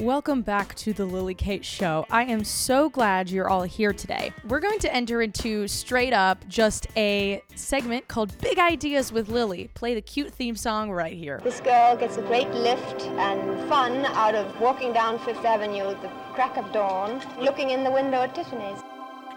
Welcome back to the Lily Kate Show. I am so glad you're all here today. We're going to enter into straight up just a segment called Big Ideas with Lily. Play the cute theme song right here. This girl gets a great lift and fun out of walking down Fifth Avenue at the crack of dawn, looking in the window at Tiffany's.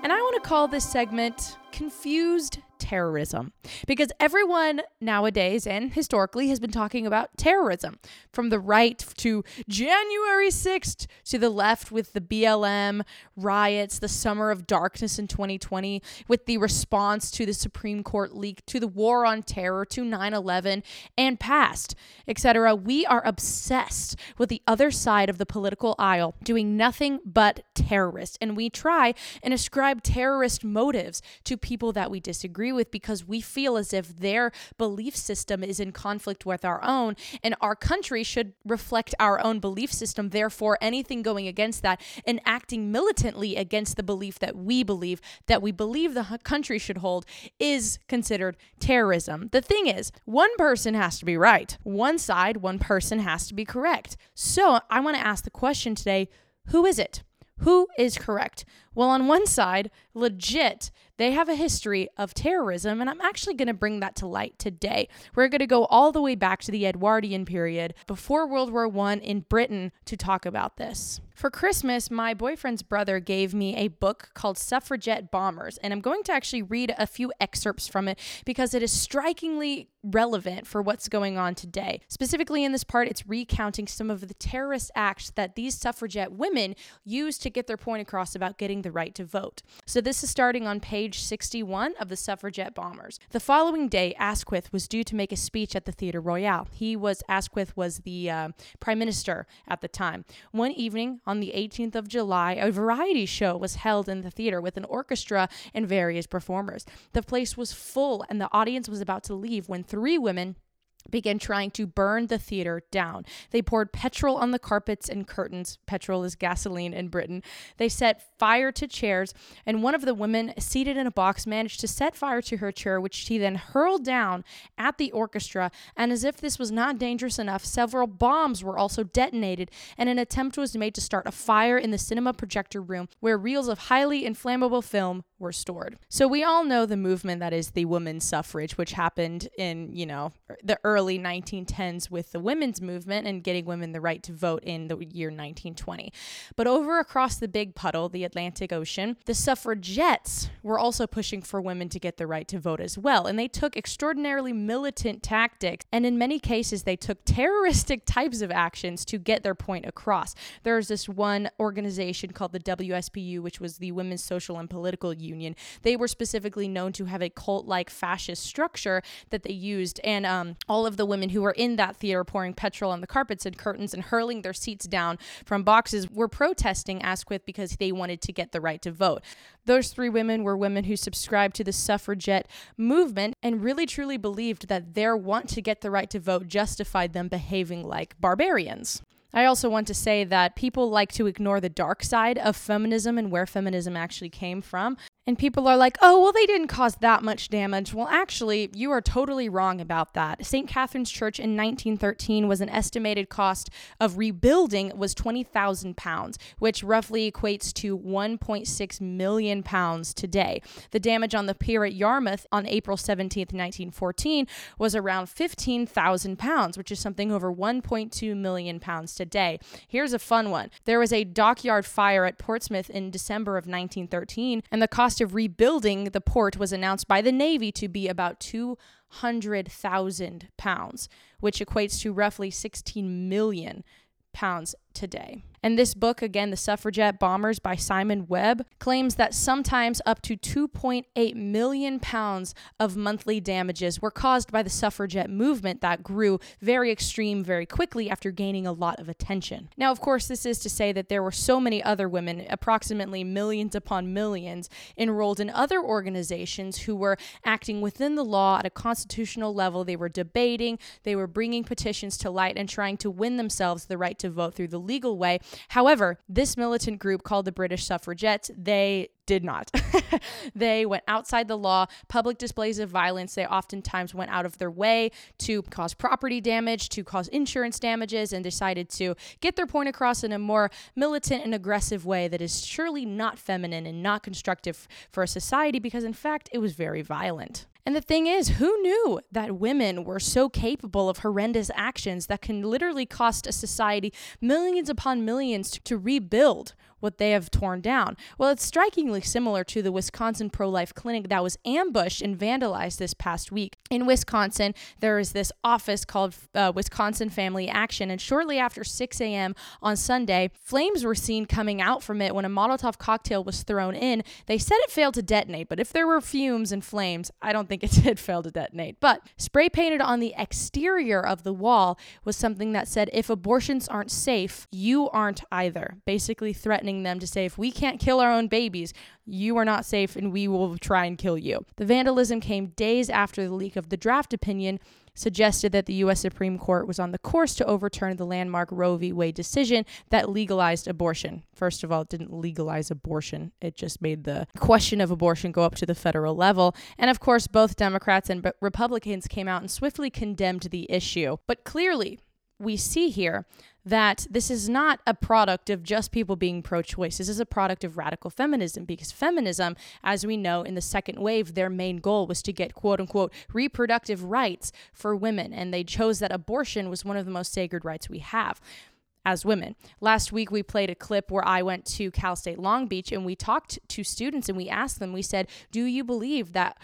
And I want to call this segment Confused terrorism because everyone nowadays and historically has been talking about terrorism from the right to January 6th to the left with the BLM riots, the summer of darkness in 2020, with the response to the Supreme Court leak, to the war on terror, to 9 11, and past, etc. We are obsessed with the other side of the political aisle doing nothing but terrorist, and we try and ascribe terrorist motives to people that we disagree with because we feel as if their belief system is in conflict with our own, and our country should reflect our own belief system. Therefore, anything going against that and acting militantly against the belief that we believe, that we believe the country should hold, is considered terrorism. The thing is, one person has to be right, one side, one person has to be correct. So I want to ask the question today who is it? Who is correct? Well, on one side, legit, they have a history of terrorism, and I'm actually going to bring that to light today. We're going to go all the way back to the Edwardian period before World War I in Britain to talk about this. For Christmas, my boyfriend's brother gave me a book called Suffragette Bombers, and I'm going to actually read a few excerpts from it because it is strikingly relevant for what's going on today. Specifically, in this part, it's recounting some of the terrorist acts that these suffragette women used to get their point across about getting the right to vote. So, this is starting on page 61 of the Suffragette Bombers. The following day, Asquith was due to make a speech at the Theatre Royal. He was, Asquith was the uh, prime minister at the time. One evening, on the 18th of July, a variety show was held in the theater with an orchestra and various performers. The place was full, and the audience was about to leave when three women began trying to burn the theater down. They poured petrol on the carpets and curtains. Petrol is gasoline in Britain. They set fire to chairs, and one of the women seated in a box managed to set fire to her chair, which she then hurled down at the orchestra. And as if this was not dangerous enough, several bombs were also detonated, and an attempt was made to start a fire in the cinema projector room where reels of highly inflammable film were stored. So we all know the movement that is the women's suffrage, which happened in, you know, the early 1910s with the women's movement and getting women the right to vote in the year 1920. But over across the big puddle, the Atlantic Ocean, the suffragettes were also pushing for women to get the right to vote as well. And they took extraordinarily militant tactics. And in many cases, they took terroristic types of actions to get their point across. There's this one organization called the WSPU, which was the Women's Social and Political Union. They were specifically known to have a cult like fascist structure that they used. And um, all of the women who were in that theater pouring petrol on the carpets and curtains and hurling their seats down from boxes were protesting Asquith because they wanted to get the right to vote. Those three women were women who subscribed to the suffragette movement and really truly believed that their want to get the right to vote justified them behaving like barbarians. I also want to say that people like to ignore the dark side of feminism and where feminism actually came from. And people are like, oh, well, they didn't cause that much damage. Well, actually, you are totally wrong about that. St. Catherine's Church in 1913 was an estimated cost of rebuilding was 20,000 pounds, which roughly equates to 1.6 million pounds today. The damage on the pier at Yarmouth on April 17, 1914 was around 15,000 pounds, which is something over 1.2 million pounds today. Here's a fun one. There was a dockyard fire at Portsmouth in December of 1913, and the cost cost of rebuilding the port was announced by the Navy to be about 200,000 pounds, which equates to roughly 16 million pounds today. And this book, again, The Suffragette Bombers by Simon Webb, claims that sometimes up to 2.8 million pounds of monthly damages were caused by the suffragette movement that grew very extreme very quickly after gaining a lot of attention. Now, of course, this is to say that there were so many other women, approximately millions upon millions, enrolled in other organizations who were acting within the law at a constitutional level. They were debating, they were bringing petitions to light and trying to win themselves the right to vote through the legal way However, this militant group called the British Suffragettes, they did not. they went outside the law, public displays of violence. They oftentimes went out of their way to cause property damage, to cause insurance damages, and decided to get their point across in a more militant and aggressive way that is surely not feminine and not constructive for a society because, in fact, it was very violent. And the thing is, who knew that women were so capable of horrendous actions that can literally cost a society millions upon millions to, rebuild what they have torn down. Well, it's strikingly similar to the Wisconsin pro life clinic that was ambushed and vandalized this past week. In Wisconsin, there is this office called uh, Wisconsin Family Action, and shortly after 6 a.m. on Sunday, flames were seen coming out from it when a Molotov cocktail was thrown in. They said it failed to detonate, but if there were fumes and flames, I don't think it did fail to detonate. But spray painted on the exterior of the wall was something that said, if abortions aren't safe, you aren't either, basically threatening them to say, if we can't kill our own babies, you are not safe and we will try and kill you. The vandalism came days after the leak of the draft opinion suggested that the U.S. Supreme Court was on the course to overturn the landmark Roe v. Wade decision that legalized abortion. First of all, it didn't legalize abortion, it just made the question of abortion go up to the federal level. And of course, both Democrats and Republicans came out and swiftly condemned the issue. But clearly, we see here that this is not a product of just people being pro choice. This is a product of radical feminism because feminism, as we know in the second wave, their main goal was to get quote unquote reproductive rights for women. And they chose that abortion was one of the most sacred rights we have as women. Last week, we played a clip where I went to Cal State Long Beach and we talked to students and we asked them, we said, Do you believe that?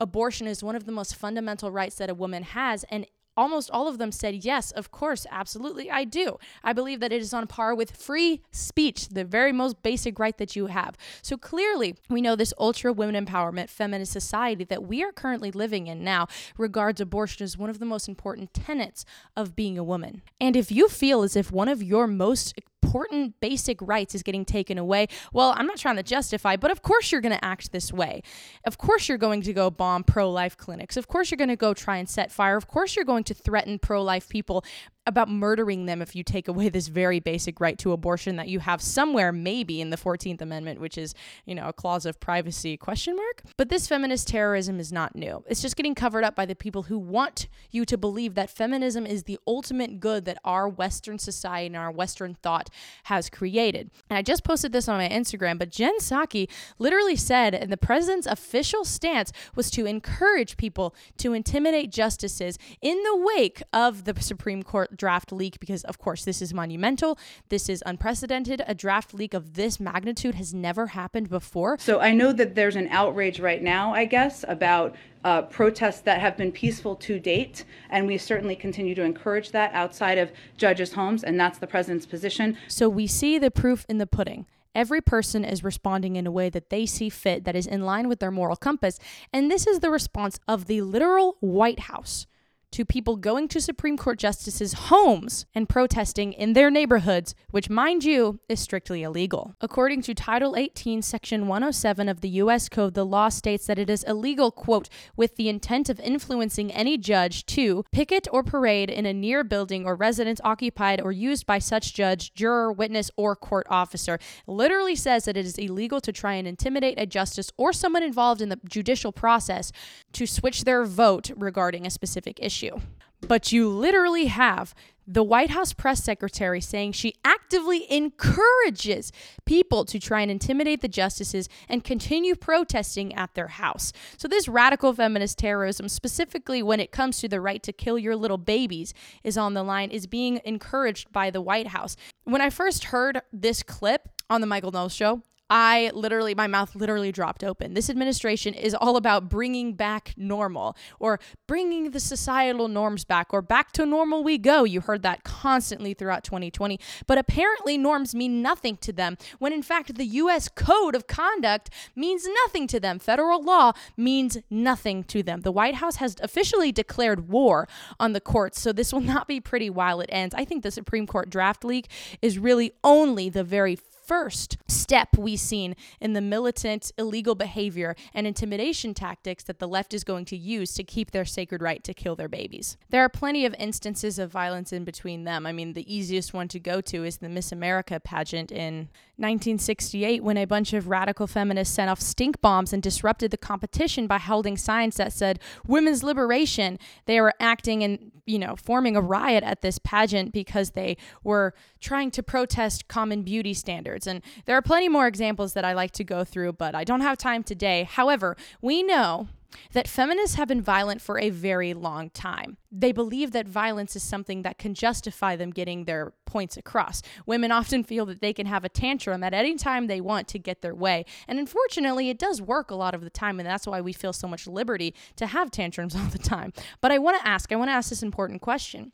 Abortion is one of the most fundamental rights that a woman has, and almost all of them said, Yes, of course, absolutely, I do. I believe that it is on par with free speech, the very most basic right that you have. So clearly, we know this ultra women empowerment feminist society that we are currently living in now regards abortion as one of the most important tenets of being a woman. And if you feel as if one of your most important basic rights is getting taken away. Well, I'm not trying to justify, but of course you're going to act this way. Of course you're going to go bomb pro life clinics. Of course you're going to go try and set fire. Of course you're going to threaten pro life people about murdering them if you take away this very basic right to abortion that you have somewhere maybe in the 14th amendment which is you know a clause of privacy question mark. But this feminist terrorism is not new. It's just getting covered up by the people who want you to believe that feminism is the ultimate good that our western society and our western thought has created. And i just posted this on my instagram but jen psaki literally said and the president's official stance was to encourage people to intimidate justices in the wake of the supreme court draft leak because, of course, this is monumental. This is unprecedented. A draft leak of this magnitude has never happened before. So I know that there's an outrage right now, I guess, about uh, protests that have been peaceful to date, and we certainly continue to encourage that outside of judges' homes, and that's the president's position. So we see the proof in the pudding. Every person is responding in a way that they see fit, that is in line with their moral compass. And this is the response of the literal White House to people going to Supreme Court justices' homes and protesting in their neighborhoods, which, mind you, is strictly illegal. According to Title 18, Section 107 of the U.S. Code, the law states that it is illegal, quote, with the intent of influencing any judge to picket or parade in a near building or residence occupied or used by such judge, juror, witness, or court officer. literally says that it is illegal to try and intimidate a justice or someone involved in the judicial process to switch their vote regarding a specific issue issue. But you literally have the White House press secretary saying she actively encourages people to try and intimidate the justices and continue protesting at their house. So, this radical feminist terrorism, specifically when it comes to the right to kill your little babies, is on the line, is being encouraged by the White House. When I first heard this clip on the Michael Knowles show, I literally, my mouth literally dropped open. This administration is all about bringing back normal or bringing the societal norms back or back to normal we go. You heard that constantly throughout 2020. But apparently, norms mean nothing to them when in fact the U.S. Code of Conduct means nothing to them. Federal law means nothing to them. The White House has officially declared war on the courts, so this will not be pretty while it ends. I think the Supreme Court draft leak is really only the very first step we've seen in the militant illegal behavior and intimidation tactics that the left is going to use to keep their sacred right to kill their babies. There are plenty of instances of violence in between them. I mean, the easiest one to go to is the Miss America pageant in 1968 when a bunch of radical feminists sent off stink bombs and disrupted the competition by holding signs that said women's liberation. They were acting and, you know, forming a riot at this pageant because they were trying to protest common beauty standards. And there are plenty more examples that I like to go through, but I don't have time today. However, we know that feminists have been violent for a very long time. They believe that violence is something that can justify them getting their points across. Women often feel that they can have a tantrum at any time they want to get their way. And unfortunately, it does work a lot of the time, and that's why we feel so much liberty to have tantrums all the time. But I want to ask, I want to ask this important question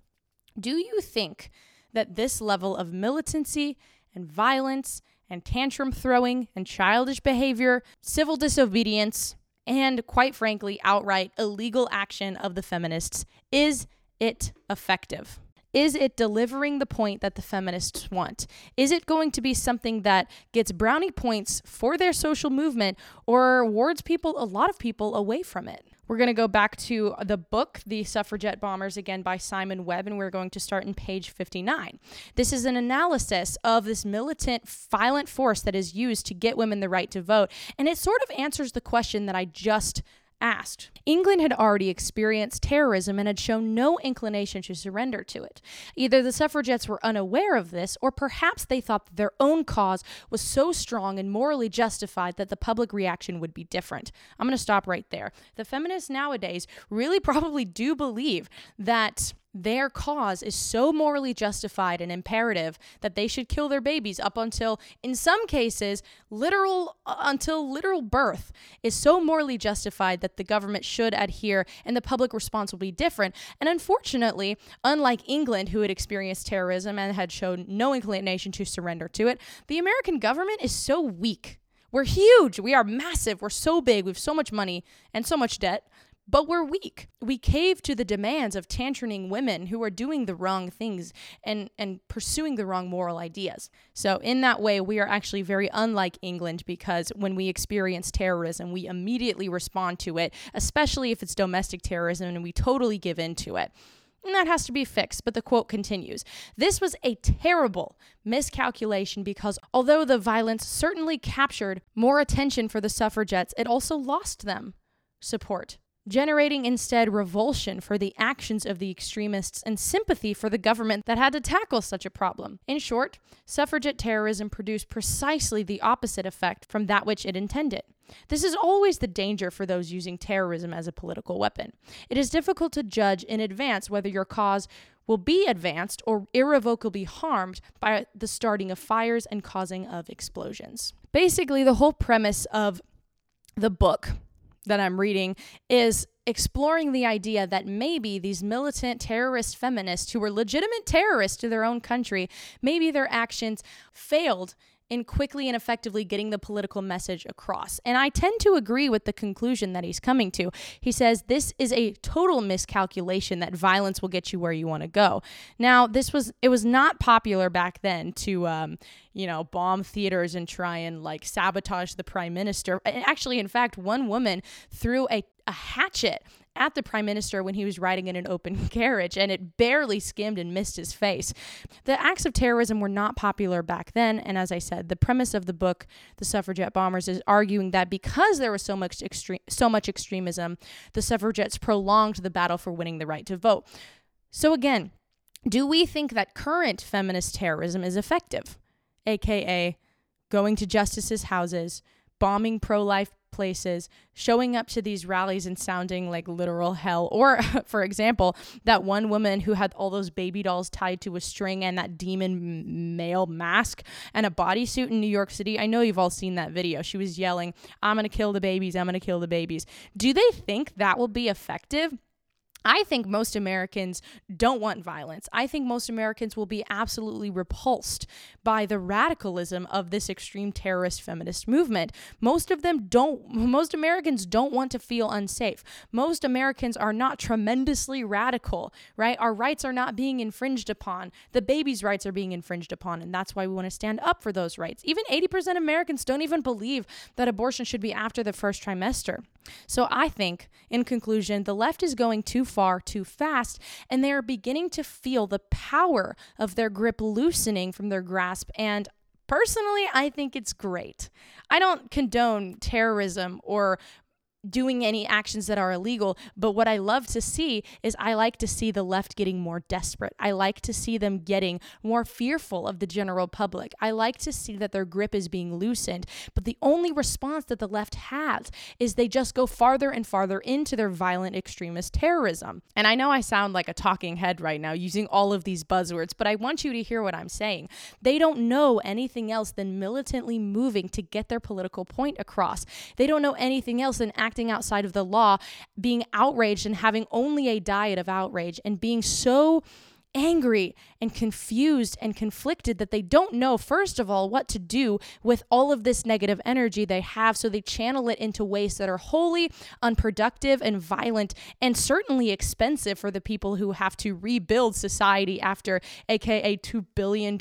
Do you think that this level of militancy and violence and tantrum throwing and childish behavior, civil disobedience, and quite frankly, outright illegal action of the feminists. Is it effective? Is it delivering the point that the feminists want? Is it going to be something that gets brownie points for their social movement or wards people, a lot of people, away from it? We're going to go back to the book, The Suffragette Bombers, again by Simon Webb, and we're going to start in page 59. This is an analysis of this militant, violent force that is used to get women the right to vote, and it sort of answers the question that I just asked. England had already experienced terrorism and had shown no inclination to surrender to it. Either the suffragettes were unaware of this, or perhaps they thought that their own cause was so strong and morally justified that the public reaction would be different. I'm going to stop right there. The feminists nowadays really probably do believe that their cause is so morally justified and imperative that they should kill their babies up until in some cases literal uh, until literal birth is so morally justified that the government should adhere and the public response will be different and unfortunately unlike England who had experienced terrorism and had shown no inclination to surrender to it the American government is so weak we're huge. We are massive. We're so big. We have so much money and so much debt but we're weak. We cave to the demands of tantroning women who are doing the wrong things and, and pursuing the wrong moral ideas. So, in that way, we are actually very unlike England because when we experience terrorism, we immediately respond to it, especially if it's domestic terrorism, and we totally give in to it. And that has to be fixed, but the quote continues This was a terrible miscalculation because although the violence certainly captured more attention for the suffragettes, it also lost them support generating instead revulsion for the actions of the extremists and sympathy for the government that had to tackle such a problem. In short, suffragette terrorism produced precisely the opposite effect from that which it intended. This is always the danger for those using terrorism as a political weapon. It is difficult to judge in advance whether your cause will be advanced or irrevocably harmed by the starting of fires and causing of explosions. Basically, the whole premise of the book that I'm reading is exploring the idea that maybe these militant terrorist feminists who were legitimate terrorists to their own country, maybe their actions failed in quickly and effectively getting the political message across. And I tend to agree with the conclusion that he's coming to. He says this is a total miscalculation that violence will get you where you want to go. Now, this was it was not popular back then to um, you know, bomb theaters and try and like sabotage the prime minister. And actually, in fact, one woman threw a a hatchet at the prime minister when he was riding in an open carriage, and it barely skimmed and missed his face. The acts of terrorism were not popular back then, and as I said, the premise of the book, The Suffragette Bombers, is arguing that because there was so much so much extremism, the suffragettes prolonged the battle for winning the right to vote. So again, do we think that current feminist terrorism is effective, aka going to justices' houses? bombing pro life places, showing up to these rallies and sounding like literal hell. Or, for example, that one woman who had all those baby dolls tied to a string and that demon male mask and a bodysuit in New York City. I know you've all seen that video. She was yelling, I'm going to kill the babies, I'm going to kill the babies. Do they think that will be effective? I think most Americans don't want violence. I think most Americans will be absolutely repulsed by the radicalism of this extreme terrorist feminist movement. Most of them don't, most Americans don't want to feel unsafe. Most Americans are not tremendously radical, right? Our rights are not being infringed upon. The baby's rights are being infringed upon. And that's why we want to stand up for those rights. Even 80% of Americans don't even believe that abortion should be after the first trimester. So I think, in conclusion, the left is going too far too fast, and they are beginning to feel the power of their grip loosening from their grasp. And personally, I think it's great. I don't condone terrorism or doing any actions that are illegal. But what I love to see is I like to see the left getting more desperate. I like to see them getting more fearful of the general public. I like to see that their grip is being loosened. But the only response that the left has is they just go farther and farther into their violent extremist terrorism. And I know I sound like a talking head right now using all of these buzzwords, but I want you to hear what I'm saying. They don't know anything else than militantly moving to get their political point across. They don't know anything else than acting outside of the law, being outraged and having only a diet of outrage and being so angry and confused and conflicted that they don't know, first of all, what to do with all of this negative energy they have. So they channel it into ways that are wholly unproductive and violent and certainly expensive for the people who have to rebuild society after, AKA, $2 billion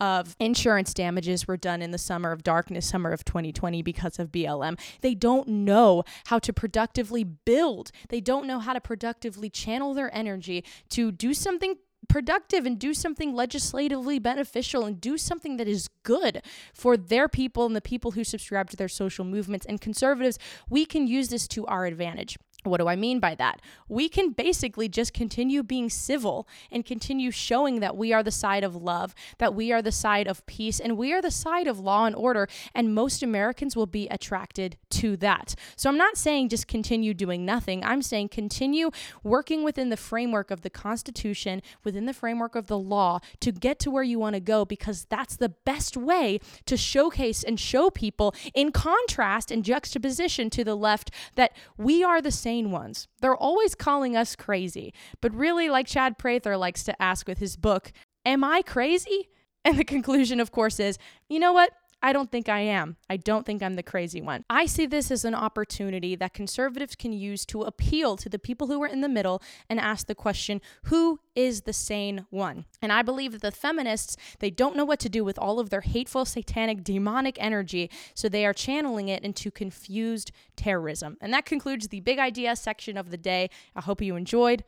of insurance damages were done in the summer of darkness, summer of 2020, because of BLM. They don't know how to productively build, they don't know how to productively channel their energy to do something productive and do something legislatively beneficial and do something that is good for their people and the people who subscribe to their social movements. And conservatives, we can use this to our advantage. What do I mean by that? We can basically just continue being civil and continue showing that we are the side of love, that we are the side of peace, and we are the side of law and order. And most Americans will be attracted to that. So I'm not saying just continue doing nothing. I'm saying continue working within the framework of the Constitution, within the framework of the law to get to where you want to go because that's the best way to showcase and show people, in contrast and juxtaposition to the left, that we are the same ones. They're always calling us crazy. But really, like Chad Prather likes to ask with his book, Am I crazy? And the conclusion, of course, is you know what? I don't think I am. I don't think I'm the crazy one. I see this as an opportunity that conservatives can use to appeal to the people who are in the middle and ask the question who is the sane one? And I believe that the feminists, they don't know what to do with all of their hateful, satanic, demonic energy, so they are channeling it into confused terrorism. And that concludes the big idea section of the day. I hope you enjoyed.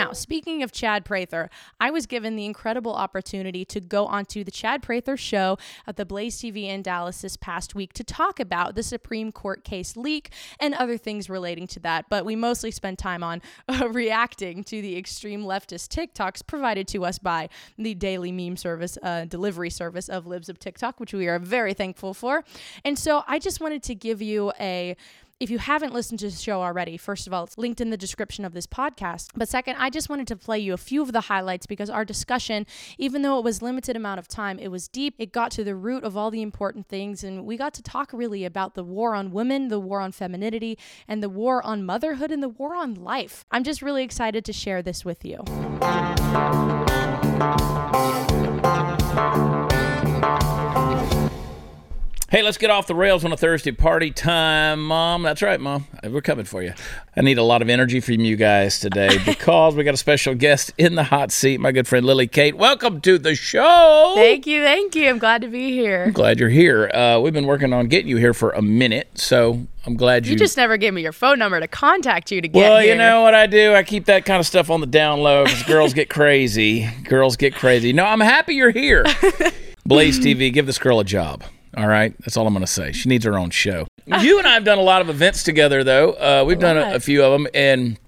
Now, speaking of Chad Prather, I was given the incredible opportunity to go onto the Chad Prather show at the Blaze TV in Dallas this past week to talk about the Supreme Court case leak and other things relating to that. But we mostly spent time on uh, reacting to the extreme leftist TikToks provided to us by the daily meme service, uh, delivery service of Libs of TikTok, which we are very thankful for. And so I just wanted to give you a if you haven't listened to the show already, first of all, it's linked in the description of this podcast. But second, I just wanted to play you a few of the highlights because our discussion, even though it was limited amount of time, it was deep. It got to the root of all the important things and we got to talk really about the war on women, the war on femininity, and the war on motherhood and the war on life. I'm just really excited to share this with you. Hey, let's get off the rails on a Thursday party time, Mom. That's right, Mom. We're coming for you. I need a lot of energy from you guys today because we got a special guest in the hot seat, my good friend Lily Kate. Welcome to the show. Thank you, thank you. I'm glad to be here. I'm glad you're here. Uh, we've been working on getting you here for a minute, so I'm glad you. You just never gave me your phone number to contact you to get well, here. you know what I do? I keep that kind of stuff on the down low because girls get crazy. Girls get crazy. No, I'm happy you're here. Blaze TV, give this girl a job. All right, that's all I'm going to say. She needs her own show. you and I have done a lot of events together, though. Uh, we've done a, a, few of them, and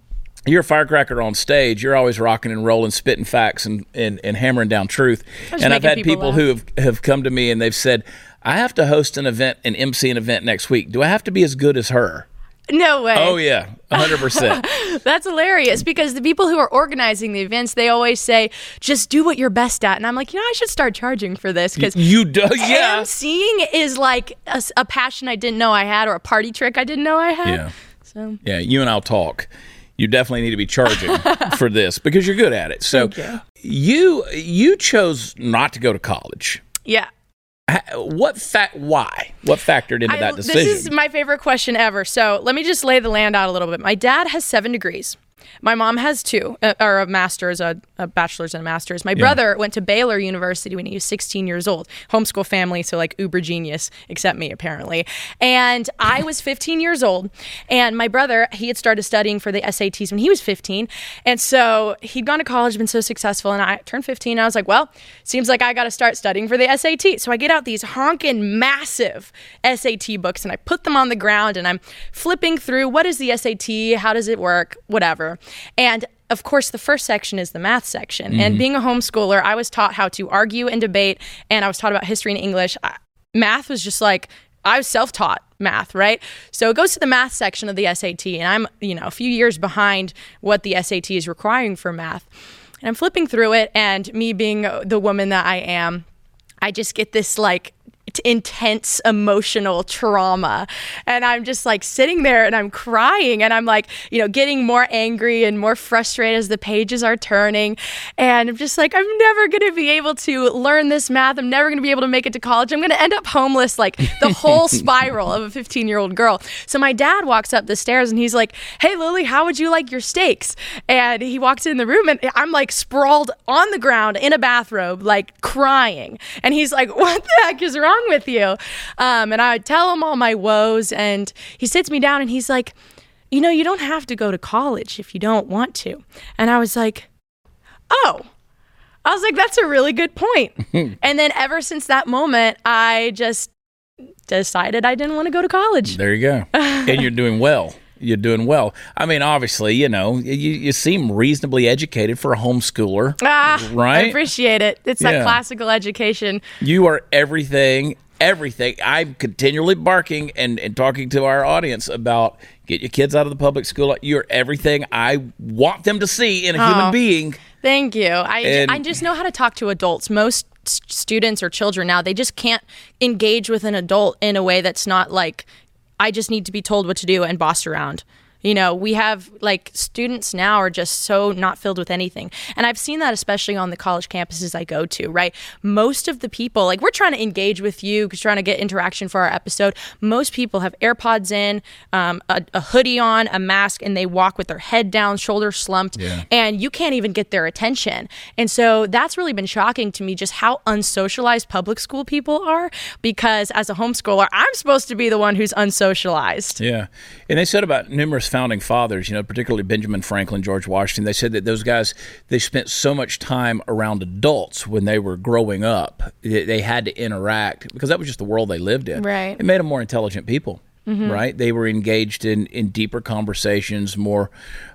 you're a firecracker on stage. You're always rocking and rolling, spitting facts and, and, and hammering down truth. And I've had people, people who have, have come to me and they've said, I have to host an event and MC an event next week. Do I have to be as good as her? No way. Oh yeah, hundred percent. That's hilarious because the people who are organizing the events, they always say, just do what you're best at. And I'm like, you know, I should start charging for this because You do, yeah. emceeing is like a passion I didn't know I had or a party trick I didn't know I had. Yeah. So Yeah, you and I'll talk. You definitely need to be charging for this because you're good at it. So you you chose not to go to college. yeah. Ha- What fact? Why? What factored into I- that decision? this is my favorite question ever. So let me just lay the land out a little bit. My dad has seven degrees. My mom has two, uh, or a master's, a, a bachelor's and a master's. My brother went to Baylor University when he was 16 years old. Homeschool family, so like uber genius, except me apparently. And I was 15 years old, and my brother he had started studying for the SATs when he was 15, and so he'd gone to college, been so successful, and I turned 15. And I was like, well, seems like I got to start studying for the SAT. So I get out these honking massive SAT books and I put them on the ground and I'm flipping through what is the SAT, how does it work, whatever. And of course, the first section is the math section. And mm-hmm. being a homeschooler, I was taught how to argue and debate, and I was taught about history and English. I, math was just like, I was self taught math, right? So it goes to the math section of the SAT, and I'm, you know, a few years behind what the SAT is requiring for math. And I'm flipping through it, and me being the woman that I am, I just get this like intense emotional trauma. And i'm just like sitting there and i'm crying and i'm like you know getting more angry and more frustrated as the pages are turning. And i'm just like i'm never going to be able to learn this math. I'm never going to be able to make it to college. I'm going to end up homeless like the whole spiral of a 15 year old girl. So my dad walks up the stairs and he's like hey lily how would you like your steaks? And he walks in the room and i'm like sprawled on the ground in a bathrobe like crying. And he's like what the heck is wrong with you. Um, and i tell him all my woes and he sits me down and he's like you know you don't have to go to college if you don't want to. And i was like oh. I was like that's a really good point. And then ever since that moment i just decided i didn't want to go to college. There you go, and you're doing well. You're doing well. I mean, obviously, you know, you, you seem reasonably educated for a homeschooler, Ah, right? I appreciate it. It's Yeah. that classical education. You are everything, everything. I'm continually barking and, and talking to our audience about get your kids out of the public school. You're everything I want them to see in a human Oh. being. Thank you. I, And- I just know how to talk to adults. Most students or children now, they just can't engage with an adult in a way that's not like, I just need to be told what to do and bossed around. You know, we have like students now are just so not filled with anything. And I've seen that especially on the college campuses I go to, right? Most of the people, like we're trying to engage with you trying to get interaction for our episode. Most people have AirPods in, um, a, a hoodie on, a mask, and they walk with their head down, shoulders slumped, and you can't even get their attention. And so that's really been shocking to me just how unsocialized public school people are because as a homeschooler, I'm supposed to be the one who's unsocialized. Yeah. And they said about numerous founding fathers, you know, particularly Benjamin Franklin, George Washington, they said that those guys, they spent so much time around adults when they were growing up. They they had to interact because that was just the world they lived in. Right. It made them more intelligent people. Mm-hmm. Right, they were engaged in, in deeper conversations, more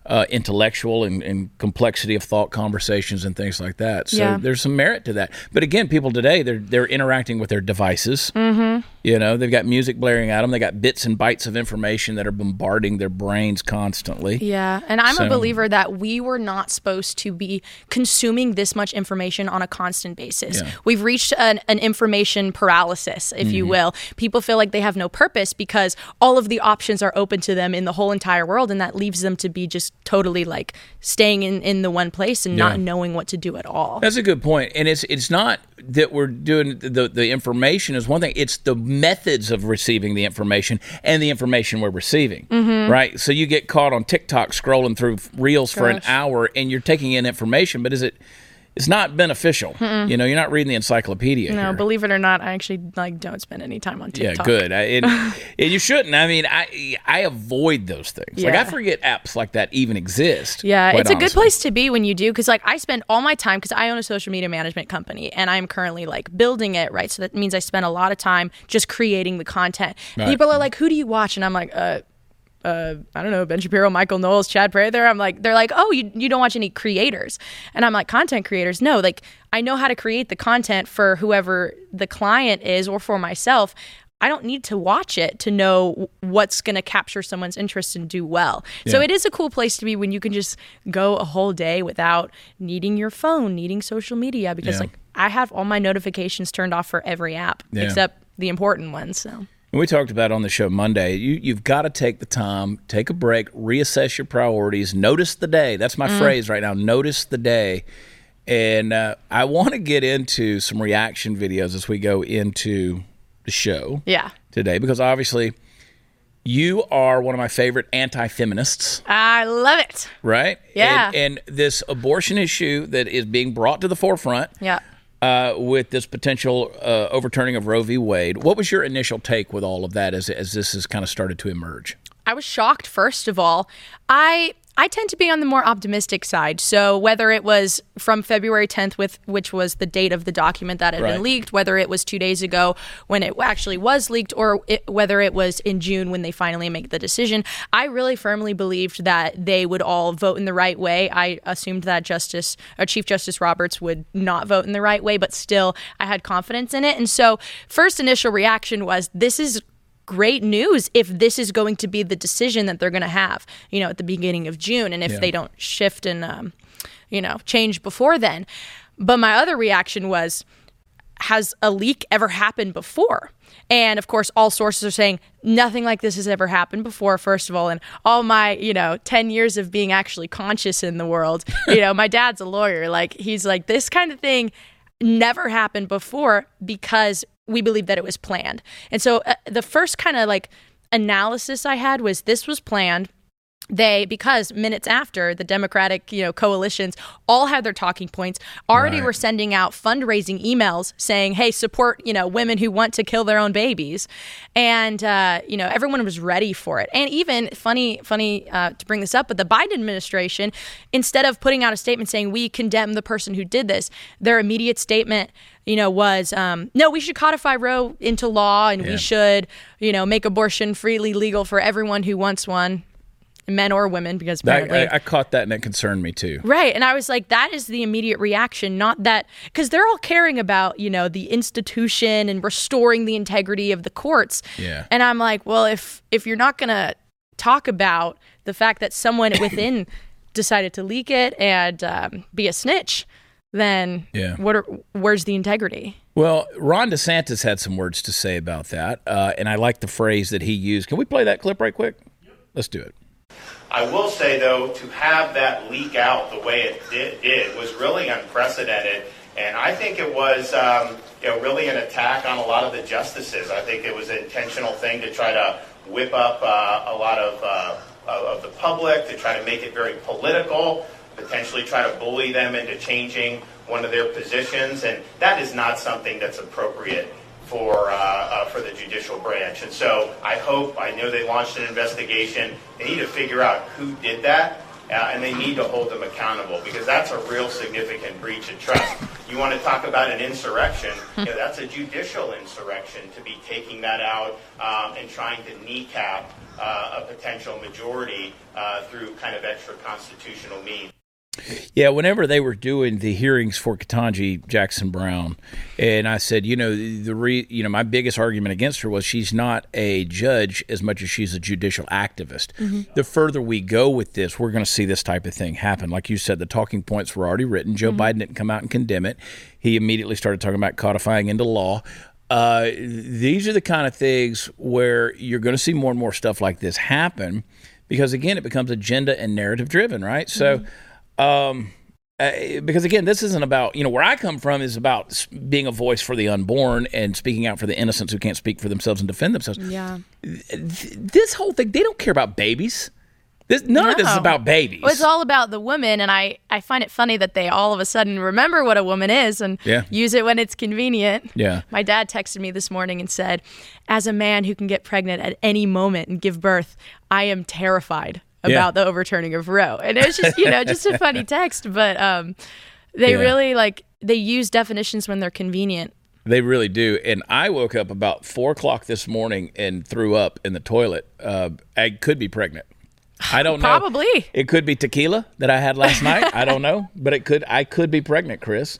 uh, intellectual and, and complexity of thought conversations and things like that. So Yeah. there's some merit to that. But again, people today they're they're interacting with their devices. Mm-hmm. You know, they've got music blaring at them. They got bits and bytes of information that are bombarding their brains constantly. Yeah, and I'm So- a believer that we were not supposed to be consuming this much information on a constant basis. Yeah. We've reached an, an information paralysis, if you will. People feel like they have no purpose because all of the options are open to them in the whole entire world, and that leaves them to be just totally like staying in, in the one place and not knowing what to do at all. That's a good point, and it's it's not that we're doing the the information is one thing. It's the methods of receiving the information and the information we're receiving, Mm-hmm. right? So you get caught on TikTok scrolling through reels for an hour, and you're taking in information, but is it? It's not beneficial. You know, you're not reading the encyclopedia. No, here. believe it or not, I actually like don't spend any time on TikTok. Yeah, good. I, and, and you shouldn't. I mean, I I avoid those things. Like I forget apps like that even exist. Yeah, it's a good place to be when you do because like I spend all my time because I own a social media management company and I'm currently like building it right. So that means I spend a lot of time just creating the content. Right. People are like, "Who do you watch?" And I'm like, "Uh." Uh, I don't know, Ben Shapiro, Michael Knowles, Chad Prather. I'm like, they're like, oh, you, you don't watch any creators. And I'm like, content creators? No, like, I know how to create the content for whoever the client is or for myself. I don't need to watch it to know what's going to capture someone's interest and do well. So it is a cool place to be when you can just go a whole day without needing your phone, needing social media because Yeah. like I have all my notifications turned off for every app Yeah. except the important ones. So And we talked about on the show Monday. You you've got to take the time, take a break, reassess your priorities, notice the day. That's my phrase right now. Notice the day. And uh, I want to get into some reaction videos as we go into the show yeah, today because obviously you are one of my favorite anti-feminists, I love it. right? Yeah. And, and this abortion issue that is being brought to the forefront Yeah. Uh, with this potential uh, overturning of Roe v. Wade. What was your initial take with all of that as as this has kind of started to emerge? I was shocked first of all. I I tend to be on the more optimistic side. So whether it was from February 10th with which was the date of the document that had Right. been leaked, whether it was 2 days ago when it actually was leaked or it, whether it was in June when they finally make the decision, I really firmly believed that they would all vote in the right way. I assumed that Justice or Chief Justice Roberts would not vote in the right way, but still I had confidence in it. And so first initial reaction was this is great news if this is going to be the decision that they're going to have, you know, at the beginning of June, and if they don't shift and, um, you know, change before then. But my other reaction was, has a leak ever happened before? And of course, all sources are saying nothing like this has ever happened before, first of all. And all my, you know, 10 years of being actually conscious in the world, you know, my dad's a lawyer. Like, he's like, this kind of thing never happened before because we believe that it was planned. And so uh, the first kind of like analysis I had was this was planned. They because minutes after the Democratic, you know, coalitions all had their talking points, already Right. were sending out fundraising emails saying, "Hey, support, you know, women who want to kill their own babies," and uh, you know, everyone was ready for it. And even funny, funny uh, to bring this up, but the Biden administration, instead of putting out a statement saying we condemn the person who did this, their immediate statement you know, was um, no, we should codify Roe into law and Yeah. we should, you know, make abortion freely legal for everyone who wants one, men or women, because I, apparently. I, I caught that and it concerned me too. Right. And I was like, that is the immediate reaction, not that, because they're all caring about, you know, the institution and restoring the integrity of the courts. Yeah. And I'm like, well, if if you're not going to talk about the fact that someone within decided to leak it and um, be a snitch, then Yeah. what are, where's the integrity? Well, Ron DeSantis had some words to say about that, uh, and I like the phrase that he used. Can we play that clip right quick? Let's do it. I will say, though, to have that leak out the way it did, did was really unprecedented. And I think it was, um, you know, really an attack on a lot of the justices. I think it was an intentional thing to try to whip up uh, a lot of, uh, of of the public, to try to make it very political, potentially try to bully them into changing one of their positions. And that is not something that's appropriate for uh, uh, for the judicial branch. And so I hope I know they launched an investigation. They need to figure out who did that. Uh, and they need to hold them accountable because that's a real significant breach of trust. You want to talk about an insurrection? You know, that's a judicial insurrection to be taking that out um, and trying to kneecap uh, a potential majority uh, through kind of extra constitutional means. Yeah, whenever they were doing the hearings for Ketanji Jackson Brown, and I said, you know, the re, you know, my biggest argument against her was she's not a judge as much as she's a judicial activist. Mm-hmm. The further we go with this, we're going to see this type of thing happen. Like you said, the talking points were already written. Joe mm-hmm. Biden didn't come out and condemn it. He immediately started talking about codifying into law. Uh, these are the kind of things where you're going to see more and more stuff like this happen because again, it becomes agenda and narrative driven, right? So. Mm-hmm. Um, uh, because again, this isn't about you know where I come from is about being a voice for the unborn and speaking out for the innocents who can't speak for themselves and defend themselves. Yeah. This whole thing, they don't care about babies. This, none of this is about babies. Well, it's all about the woman, and I, I find it funny that they all of a sudden remember what a woman is and Yeah. use it when it's convenient. Yeah. My dad texted me this morning and said, As a man who can get pregnant at any moment and give birth, I am terrified Yeah. about the overturning of Roe. And it was just, you know, just a funny text, but um, they Yeah. really like, they use definitions when they're convenient. They really do. And I woke up about four o'clock this morning and threw up in the toilet. Uh, I could be pregnant. I don't know. Probably. It could be tequila that I had last night. I don't know, but it could. I could be pregnant, Chris.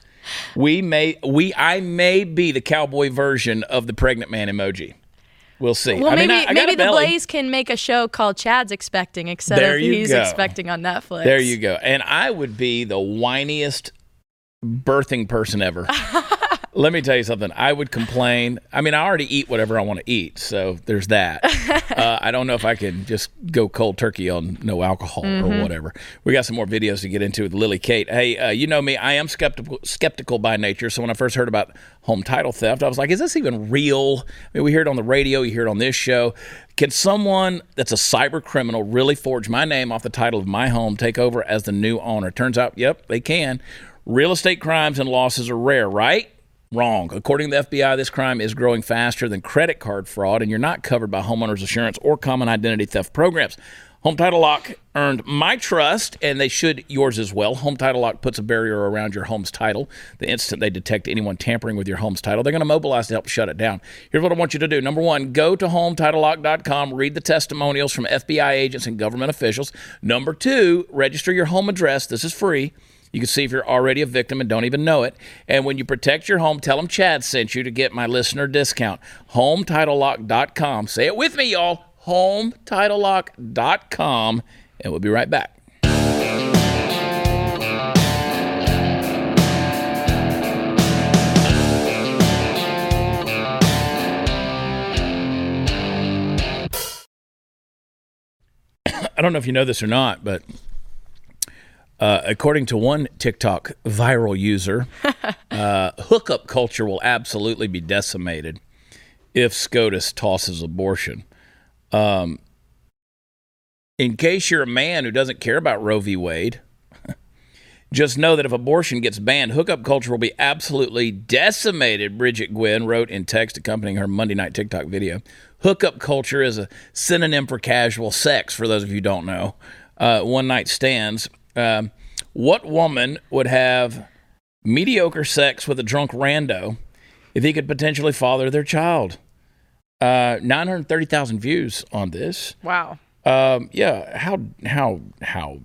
We may. We. I may be the cowboy version of the pregnant man emoji. We'll see. Well, I mean, maybe I- I got maybe the. Blaze can make a show called Chad's Expecting except There He's go. Expecting on Netflix. There you go. And I would be the whiniest birthing person ever. Let me tell you something. I would complain. I mean, I already eat whatever I want to eat, so there's that. uh, I don't know if I can just go cold turkey on no alcohol or whatever. We got some more videos to get into with Lily Kate. Hey, uh, you know me. I am skeptical skeptical by nature. So when I first heard about home title theft, I was like, "Is this even real?" I mean, we hear it on the radio, you hear it on this show. Can someone that's a cyber criminal really forge my name off the title of my home, take over as the new owner? Turns out, yep, they can. Real estate crimes and losses are rare, right? Wrong. According to the FBI, this crime is growing faster than credit card fraud, and you're not covered by homeowners insurance or common identity theft programs. Home Title Lock earned my trust, and they should yours as well. Home Title Lock puts a barrier around your home's title. The instant they detect anyone tampering with your home's title, they're going to mobilize to help shut it down. Here's what I want you to do. Number one, go to HomeTitleLock.com, read the testimonials from FBI agents and government officials. Number two, register your home address. This is free. You can see if you're already a victim and don't even know it. And when you protect your home, tell them Chad sent you to get my listener discount. HomeTitleLock.com. Say it with me, y'all. HomeTitleLock.com. And we'll be right back. I don't know if you know this or not, but uh, according to one TikTok viral user, uh, hookup culture will absolutely be decimated if SCOTUS tosses abortion. Um, in case you're a man who doesn't care about Roe v. Wade, just know that if abortion gets banned, hookup culture will be absolutely decimated, Bridget Gwynn wrote in text accompanying her Monday night TikTok video. Hookup culture is a synonym for casual sex, for those of you who don't know. Uh, one night stands. Um, what woman would have mediocre sex with a drunk rando if he could potentially father their child? Uh, 930,000 views on this. Wow. Um, yeah, how how how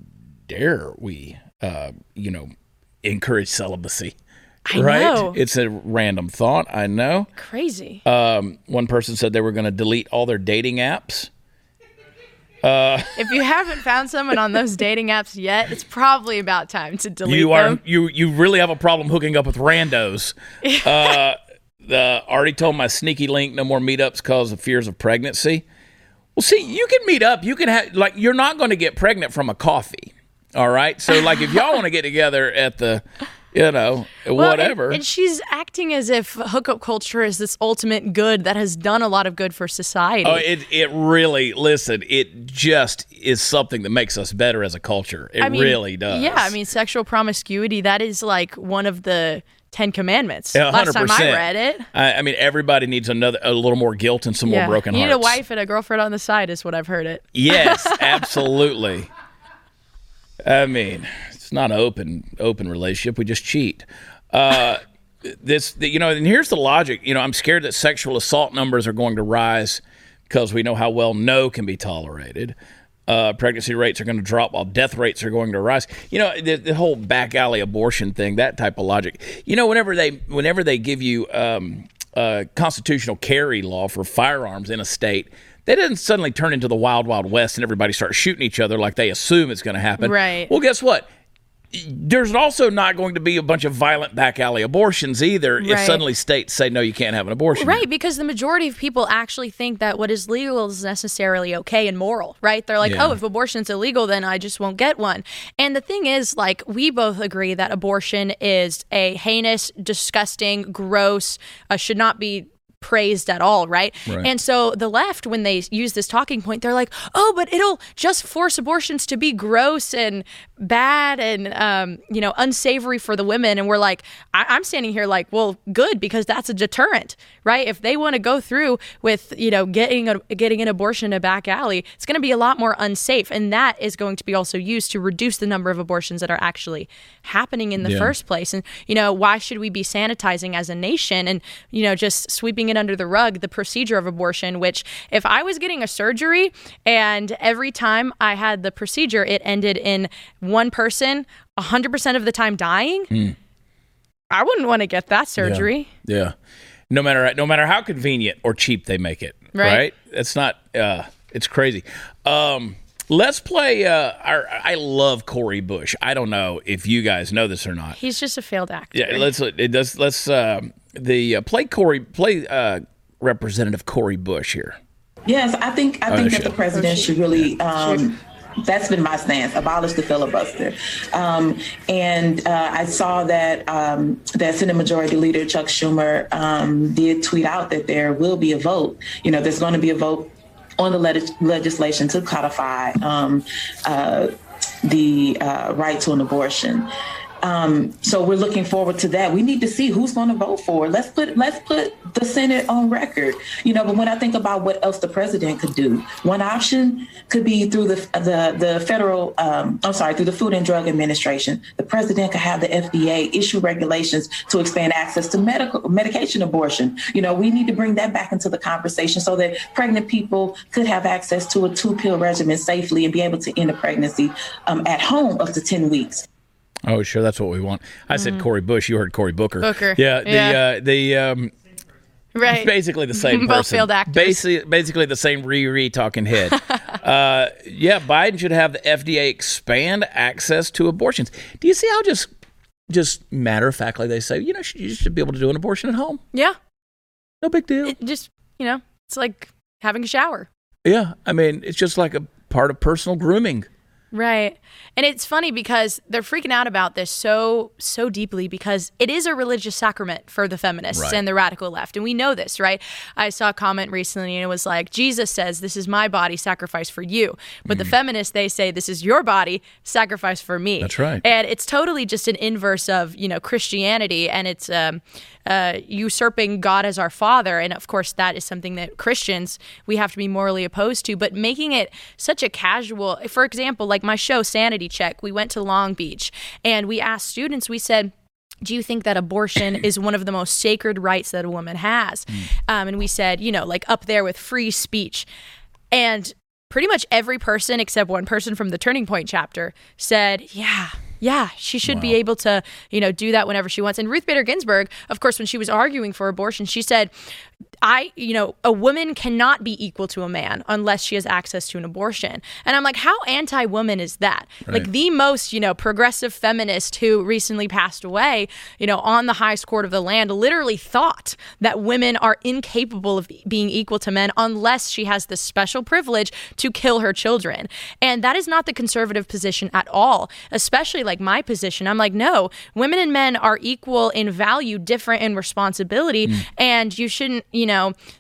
dare we, uh, you know, encourage celibacy? I right? know. It's a random thought. I know. Crazy. Um, one person said they were going to delete all their dating apps. If you haven't found someone on those dating apps yet, it's probably about time to delete you are them. you you really have a problem hooking up with randos. uh, the already told my sneaky link no more meetups because of fears of pregnancy. Well, see, you can meet up. You can have like you're not going to get pregnant from a coffee. All right. So like if y'all want to get together at the, you know, Well, whatever. And, and she's acting as if hookup culture is this ultimate good that has done a lot of good for society. Oh, it it really listen. It just is something that makes us better as a culture. It I mean, really does. Yeah, I mean, sexual promiscuity, that is like one of the Ten Commandments. Yeah, Last time I read it. I, I mean, everybody needs another a little more guilt and some Yeah. more broken hearts. you hearts. need a wife and a girlfriend on the side, is what I've heard it. Yes, absolutely. I mean, it's not an open open relationship. We just cheat. Uh, this, you know, and here's the logic. You know, I'm scared that sexual assault numbers are going to rise because we know how well no can be tolerated. Uh, pregnancy rates are going to drop while death rates are going to rise. You know, the, the whole back alley abortion thing, that type of logic. You know, whenever they whenever they give you um, uh, constitutional carry law for firearms in a state, they didn't suddenly turn into the wild wild west and everybody start shooting each other like they assume it's going to happen. Right. Well, guess what? There's also not going to be a bunch of violent back alley abortions either if suddenly states say no, you can't have an abortion. Right, because the majority of people actually think that what is legal is necessarily okay and moral, right? They're like, Yeah. oh, if abortion's illegal, then I just won't get one. And the thing is, like, we both agree that abortion is a heinous, disgusting, gross, uh, should not be praised at all, right? Right. And so the left, when they use this talking point, they're like, oh, but it'll just force abortions to be gross and bad and, um, you know, unsavory for the women. And we're like, I- I'm standing here like, well, good, because that's a deterrent, right? If they want to go through with, you know, getting a, getting an abortion in a back alley, it's going to be a lot more unsafe. And that is going to be also used to reduce the number of abortions that are actually happening in the Yeah. first place. And, you know, why should we be sanitizing as a nation and, you know, just sweeping it under the rug, the procedure of abortion, which if I was getting a surgery and every time I had the procedure, it ended in one person 100% of the time dying, I wouldn't want to get that surgery. Yeah. No matter no matter how convenient or cheap they make it. Right. Right. It's not. Uh, it's crazy. Um, let's play. Uh, our, I love Cori Bush. I don't know if you guys know this or not. He's just a failed actor. Yeah. Let's. It does. Let's. Uh, the uh, play Corey. Play uh, Representative Cori Bush here. Yes, I think I think that shit. the president should really. Um, that's been my stance. Abolish the filibuster, um, and uh, I saw that um, that Senate Majority Leader Chuck Schumer um, did tweet out that there will be a vote. You know, there's going to be a vote on the leg- legislation to codify um, uh, the uh, right to an abortion. Um, so we're looking forward to that. We need to see who's going to vote for. it. Let's put let's put the Senate on record. You know, but when I think about what else the president could do, one option could be through the the the federal. Um, I'm sorry, through the Food and Drug Administration. The president could have the FDA issue regulations to expand access to medical medication abortion. You know, we need to bring that back into the conversation so that pregnant people could have access to a two pill regimen safely and be able to end a pregnancy um, at home up to ten weeks. Oh, sure. That's what we want. I said Cori Bush. You heard Cory Booker. Mm-hmm. Booker. Yeah. The Yeah. Uh, the um, Right. basically the same Both person. failed actors. Basically, basically the same Riri talking head. uh, yeah, Biden should have the FDA expand access to abortions. Do you see how just just matter of factly they say, you know, you should be able to do an abortion at home. Yeah. No big deal. It just, you know, it's like having a shower. yeah, I mean, it's just like a part of personal grooming. Right. And it's funny because they're freaking out about this so so deeply because it is a religious sacrament for the feminists Right. and the radical left. And we know this, right? I saw a comment recently and it was like Jesus says this is my body sacrificed for you. But the feminists they say this is your body sacrificed for me. Mm. That's right. And it's totally just an inverse of, you know, Christianity and it's um uh, usurping God as our father. And of course, that is something that Christians, we have to be morally opposed to. But making it such a casual, for example, like my show, Sanity Check, we went to Long Beach and we asked students, we said, do you think that abortion is one of the most sacred rights that a woman has? Um, and we said, you know, like up there with free speech. And pretty much every person except one person from the Turning Point chapter said, yeah. Yeah, she should be able to, you know, do that whenever she wants. And Ruth Bader Ginsburg, of course, when she was arguing for abortion, she said, I, you know, a woman cannot be equal to a man unless she has access to an abortion. And I'm like, how anti woman is that? Like the most, you know, progressive feminist who recently passed away, you know, on the highest court of the land, literally thought that women are incapable of being equal to men unless she has this special privilege to kill her children. And that is not the conservative position at all, especially like my position. I'm like, no, women and men are equal in value, different in responsibility, mm. and you shouldn't, you know,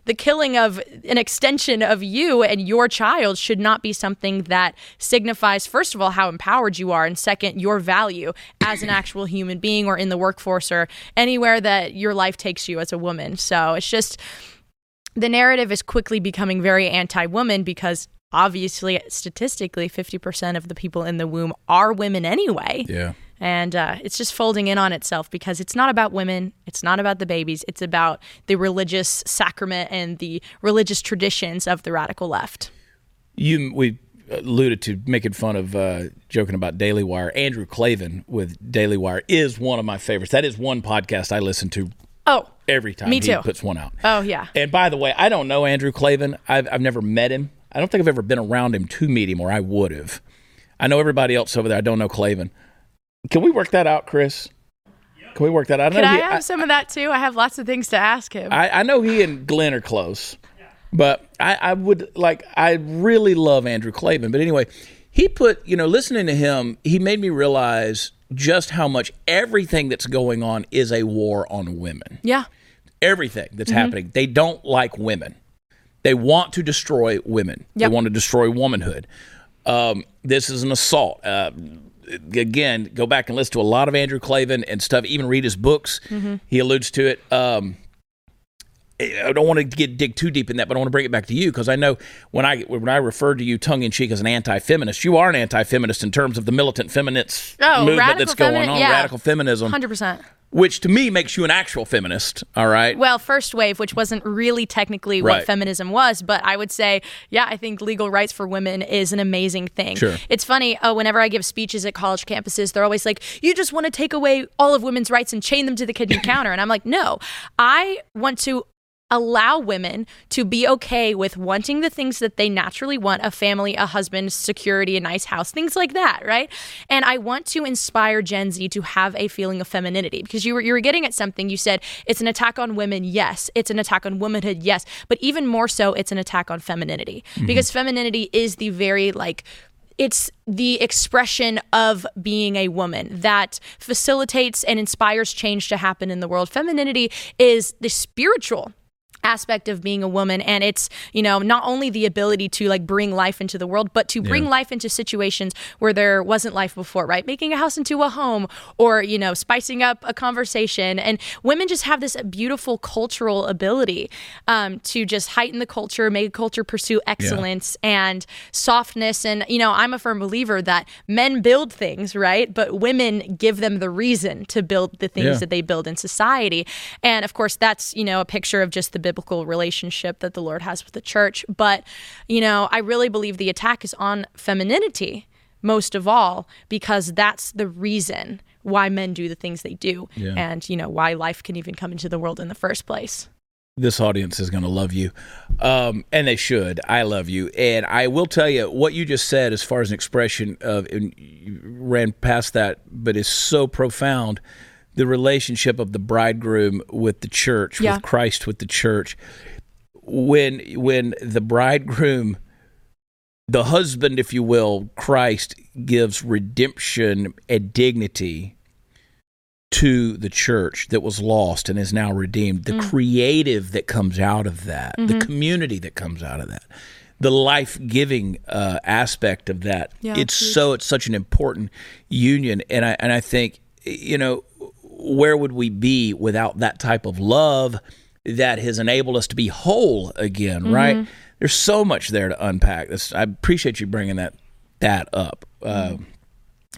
the killing of an extension of you and your child should not be something that signifies, first of all, how empowered you are, and second, your value as an actual human being or in the workforce or anywhere that your life takes you as a woman. So it's just the narrative is quickly becoming very anti woman because obviously, statistically, 50% of the people in the womb are women anyway. Yeah. And uh, it's just folding in on itself because it's not about women. It's not about the babies. It's about the religious sacrament and the religious traditions of the radical left. You we alluded to making fun of uh, joking about Daily Wire. Andrew Klavan with Daily Wire is one of my favorites. That is one podcast I listen to Oh, every time Me he too. puts one out. oh yeah. And by the way, I don't know Andrew Klavan. I've, I've never met him. I don't think I've ever been around him to meet him, or I would have. I know everybody else over there. I don't know Klavan. Can we work that out, Chris? Can we work that out? Can know I he- have some of that too? I have lots of things to ask him. I, I know he and Glenn are close, but I, I would like I really love Andrew Klavan. But anyway, he put you know listening to him, he made me realize just how much everything that's going on is a war on women. yeah. Everything that's Mm-hmm. happening, they don't like women. They want to destroy women. Yep. They want to destroy womanhood. Um, this is an assault. Uh, again, go back and listen to a lot of Andrew Klavan and stuff. Even read his books. Mm-hmm. He alludes to it. Um, I don't want to get dig too deep in that, but I want to bring it back to you because I know when I when I referred to you tongue in cheek as an anti-feminist, you are an anti-feminist in terms of the militant feminist Oh, movement that's going on, yeah. radical feminism, 100%. Which to me makes you an actual feminist. All right, Well, first wave, which wasn't really technically Right. what feminism was, but I would say, yeah, I think legal rights for women is an amazing thing. Sure. It's funny, uh, whenever I give speeches at college campuses, they're always like, you just want to take away all of women's rights and chain them to the kitchen counter. And I'm like, no, I want to allow women to be okay with wanting the things that they naturally want a family, a husband, security, a nice house, things like that, right? And I want to inspire Gen Z to have a feeling of femininity because you were, you were getting at something. You said it's an attack on women, yes. It's an attack on womanhood, yes. But even more so, it's an attack on femininity mm-hmm. because femininity is the very like it's the expression of being a woman that facilitates and inspires change to happen in the world. Femininity is the spiritual aspect of being a woman and it's you know not only the ability to like bring life into the world but to bring yeah. life into situations where there wasn't life before right making a house into a home or you know spicing up a conversation and women just have this beautiful cultural ability um, to just heighten the culture make culture pursue excellence yeah. and softness and you know i'm a firm believer that men build things right but women give them the reason to build the things yeah. that they build in society and of course that's you know a picture of just the biblical relationship that the Lord has with the church. But, you know, I really believe the attack is on femininity most of all because that's the reason why men do the things they do yeah. and, you know, why life can even come into the world in the first place this audience is going to love you, um, and they should. I love you, and I will tell you what you just said as far as an expression of, and you ran past that, but is so profound the relationship of the bridegroom with the church, yeah. with Christ with the church. When when the bridegroom the husband, if you will, Christ gives redemption and dignity to the church that was lost and is now redeemed. The mm. creative that comes out of that, mm-hmm. the community that comes out of that, the life giving uh, aspect of that. Yeah, it's so it's such an important union, and I and I think you know where would we be without that type of love that has enabled us to be whole again, mm-hmm. right? There's so much there to unpack. This, I appreciate you bringing that that up. Uh, mm-hmm.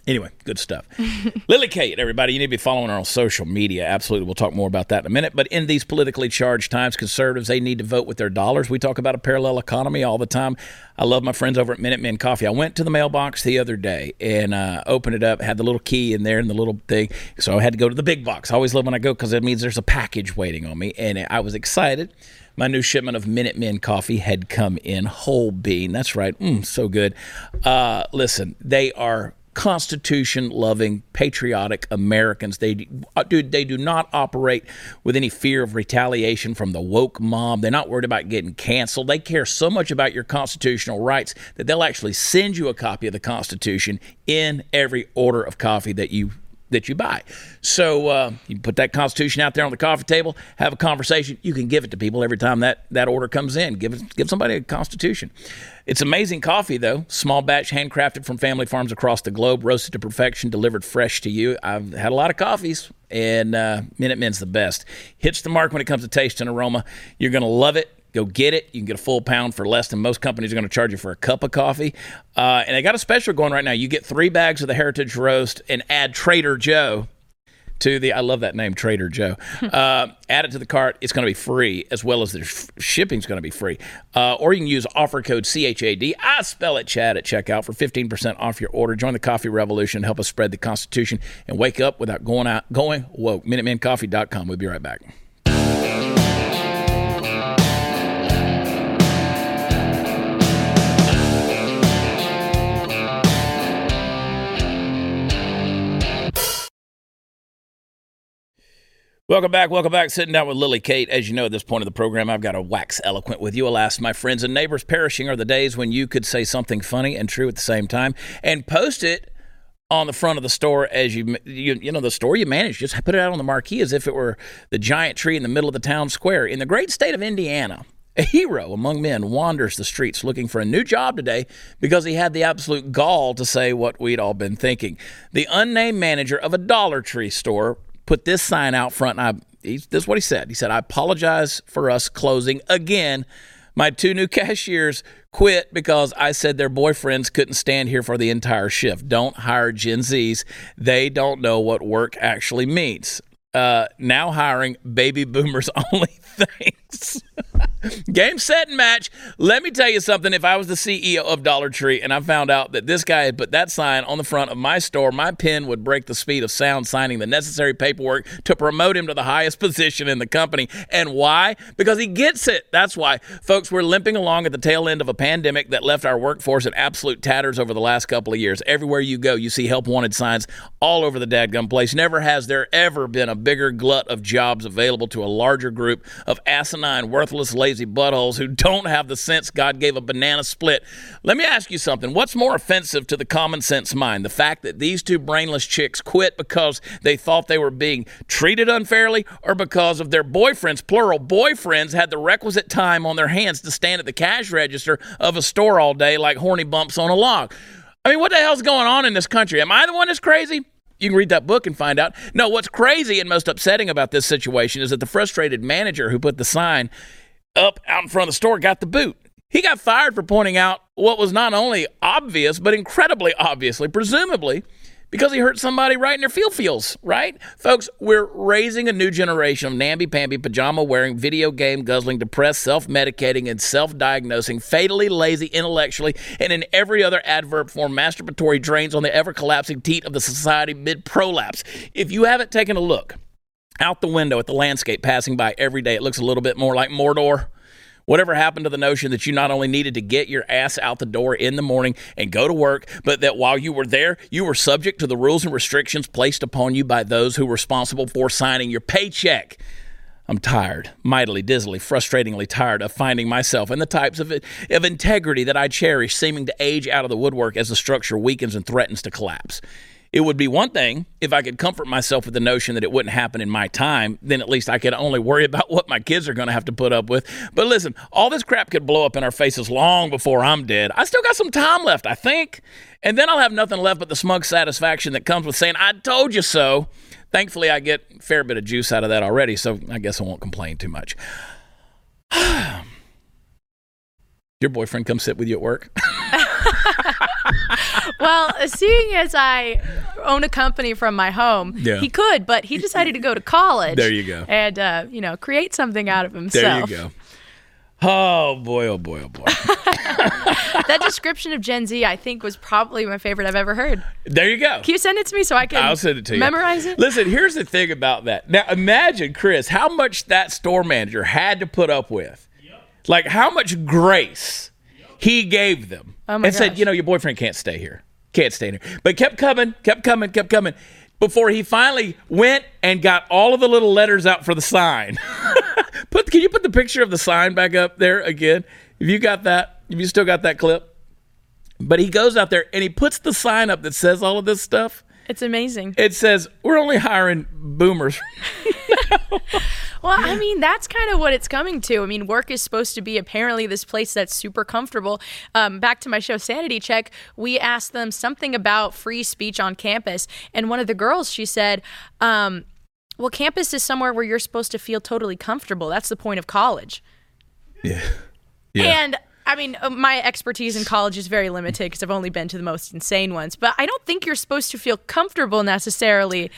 Anyway, good stuff. Lily Kate, everybody, you need to be following her on social media. Absolutely. We'll talk more about that in a minute. But in these politically charged times, conservatives, they need to vote with their dollars. We talk about a parallel economy all the time. I love my friends over at Minute Minutemen Coffee. I went to the mailbox the other day and uh, opened it up, had the little key in there and the little thing. So I had to go to the big box. I always love when I go because it means there's a package waiting on me. And I was excited my new shipment of Minute Minutemen coffee had come in whole bean. That's right. Mm, so good. Uh, listen, they are Constitution loving, patriotic Americans. They, uh, dude, they do not operate with any fear of retaliation from the woke mob. They're not worried about getting canceled. They care so much about your constitutional rights that they'll actually send you a copy of the Constitution in every order of coffee that you that you buy. So uh, you put that Constitution out there on the coffee table, have a conversation. You can give it to people every time that, that order comes in. Give give somebody a Constitution. It's amazing coffee, though. Small batch, handcrafted from family farms across the globe, roasted to perfection, delivered fresh to you. I've had a lot of coffees, and uh, Minutemen's the best. Hits the mark when it comes to taste and aroma. You're to love it. Go get it. You can get a full pound for less than most companies are going to charge you for a cup of coffee. Uh, and they got a special going right now. You get three bags of the Heritage Roast and add Traitor Joe to the I love that name Traitor Joe. Uh, add it to the cart. It's going to be free as well as the sh- shipping's going to be free. Uh, or you can use offer code CHAD. I spell it Chad at checkout for 15% off your order. Join the coffee revolution. Help us spread the Constitution and wake up without going out going woke. MinutemenCoffee.com. We'll be right back. Welcome back. Welcome back. Sitting down with Lily Kate. As you know, at this point of the program, I've got to wax eloquent with you. Alas, my friends and neighbors, perishing are the days when you could say something funny and true at the same time and post it on the front of the store as you you, you know the store you manage. Just put it out on the marquee as if it were the giant tree in the middle of the town square. In the great state of Indiana, a hero among men wanders the streets looking for a new job today because he had the absolute gall to say what we'd all been thinking. The unnamed manager of a Dollar Tree store put this sign out front. And I, he, this is what he said. He said, I apologize for us closing again. My two new cashiers quit because I said their boyfriends couldn't stand here for the entire shift. Don't hire Gen Zs. They don't know what work actually means. Uh, now hiring baby boomers only. Thanks. Game, set, and match. Let me tell you something. If I was the CEO of Dollar Tree and I found out that this guy had put that sign on the front of my store, my pen would break the speed of sound signing the necessary paperwork to promote him to the highest position in the company. And why? Because he gets it. That's why. Folks, we're limping along at the tail end of a pandemic that left our workforce in absolute tatters over the last couple of years. Everywhere you go, you see help wanted signs all over the dadgum place. Never has there ever been a bigger glut of jobs available to a larger group of asinine, worthless, lazy buttholes who don't have the sense God gave a banana split. Let me ask you something. What's more offensive to the common sense mind? The fact that these two brainless chicks quit because they thought they were being treated unfairly or because of their boyfriends, plural boyfriends, had the requisite time on their hands to stand at the cash register of a store all day like horny bumps on a log? I mean, what the hell's going on in this country? Am I the one that's crazy? You can read that book and find out. No, what's crazy and most upsetting about this situation is that the frustrated manager who put the sign up out in front of the store got the boot. He got fired for pointing out what was not only obvious, but incredibly obviously, presumably, because he hurt somebody right in their feel feels, right? Folks, we're raising a new generation of namby-pamby, pajama-wearing, video game guzzling, depressed, self-medicating, and self-diagnosing, fatally lazy intellectually, and in every other adverb form, masturbatory drains on the ever-collapsing teat of the society mid-prolapse. If you haven't taken a look out the window at the landscape passing by every day, it looks a little bit more like Mordor. Whatever happened to the notion that you not only needed to get your ass out the door in the morning and go to work, but that while you were there, you were subject to the rules and restrictions placed upon you by those who were responsible for signing your paycheck? I'm tired, mightily, dizzily, frustratingly tired of finding myself and the types of, of integrity that I cherish seeming to age out of the woodwork as the structure weakens and threatens to collapse. It would be one thing if I could comfort myself with the notion that it wouldn't happen in my time. Then at least I could only worry about what my kids are going to have to put up with. But listen, all this crap could blow up in our faces long before I'm dead. I still got some time left, I think. And then I'll have nothing left but the smug satisfaction that comes with saying, I told you so. Thankfully, I get a fair bit of juice out of that already, so I guess I won't complain too much. Your boyfriend come sit with you at work? well, seeing as I own a company from my home, Yeah. he could, but he decided to go to college. There you go. And, uh, you know, create something out of himself. There you go. Oh boy, oh boy, oh boy. That description of Gen Z, I think, was probably my favorite I've ever heard. There you go. Can you send it to me so I can I'll send it to you. memorize it? Listen, here's the thing about that. Now, imagine, Chris, how much that store manager had to put up with. Like, how much grace he gave them. Oh and said, you know, your boyfriend can't stay here. Can't stay here. But kept coming, kept coming, kept coming. Before he finally went and got all of the little letters out for the sign. put can you put the picture of the sign back up there again? If you got that, if you still got that clip. But he goes out there and he puts the sign up that says all of this stuff. It's amazing. It says, We're only hiring boomers. Well, I mean, that's kind of what it's coming to. I mean, work is supposed to be apparently this place that's super comfortable. Um, back to my show, Sanity Check, we asked them something about free speech on campus. And one of the girls, she said, um, well, campus is somewhere where you're supposed to feel totally comfortable. That's the point of college. Yeah. And I mean, uh, my expertise in college is very limited because I've only been to the most insane ones. But I don't think you're supposed to feel comfortable necessarily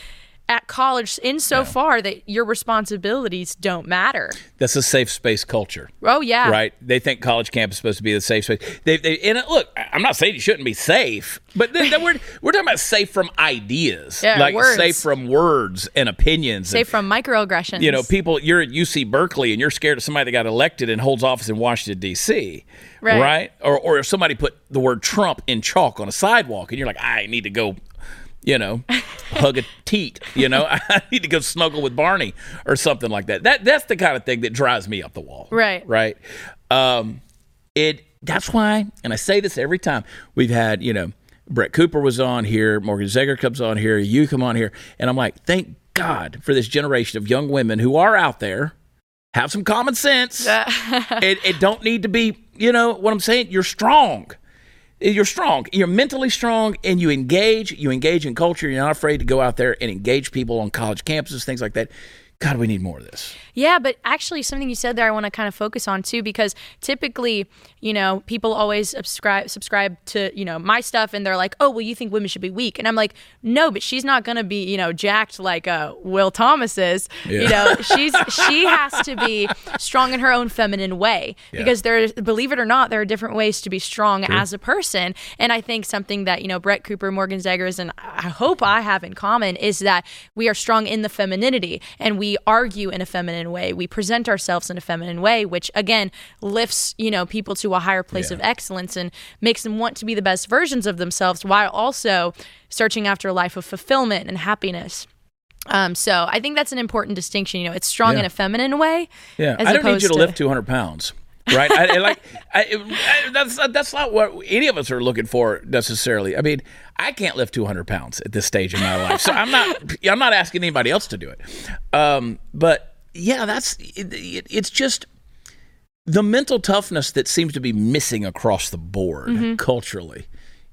at college insofar that your responsibilities don't matter. That's a safe space culture. Oh, yeah. Right? They think college camp is supposed to be the safe space. They, they, and uh, look, I'm not saying you shouldn't be safe, but then, then we're, we're talking about safe from ideas. Yeah, like words. safe from words and opinions. Safe and, from microaggressions. you know, people, you're at UC Berkeley and you're scared of somebody that got elected and holds office in Washington, D.C. Right. Right. Or, or if somebody put the word Trump in chalk on a sidewalk and you're like, I need to go, you know, hug a teat, you know, I need to go snuggle with Barney or something like that. That That's the kind of thing that drives me up the wall. Right. Right. Um, it, that's why, and I say this every time, we've had, you know, Brett Cooper was on here, Morgan Zeger comes on here, you come on here, and I'm like, thank God for this generation of young women who are out there, have some common sense, and, and don't need to be, you know, what I'm saying? You're strong. You're strong. You're mentally strong, and you engage. You engage in culture. You're not afraid to go out there and engage people on college campuses, things like that. God, we need more of this. Yeah, but actually, something you said there, I want to kind of focus on too, because typically, you know, people always subscribe subscribe to you know my stuff, and they're like, "Oh, well, you think women should be weak?" And I'm like, "No, but she's not gonna be you know jacked like uh, Will Thomas is. Yeah. You know, she's she has to be strong in her own feminine way Yeah. because there, believe it or not, there are different ways to be strong as a person. And I think something that you know Brett Cooper, Morgan Zegers, and I hope I have in common is that we are strong in the femininity and we argue in a feminine way. We present ourselves in a feminine way, which again lifts you know people to a higher place Yeah. of excellence and makes them want to be the best versions of themselves while also searching after a life of fulfillment and happiness. Um, so I think that's an important distinction. You know, it's strong Yeah. in a feminine way. Yeah, I don't need you to, lift 200 pounds, right? I, I like I, I, that's that's not what any of us are looking for necessarily. I mean, I can't lift 200 pounds at this stage in my life, so I'm not I'm not asking anybody else to do it. Um, but yeah, that's it, it, it's just the mental toughness that seems to be missing across the board Mm-hmm. culturally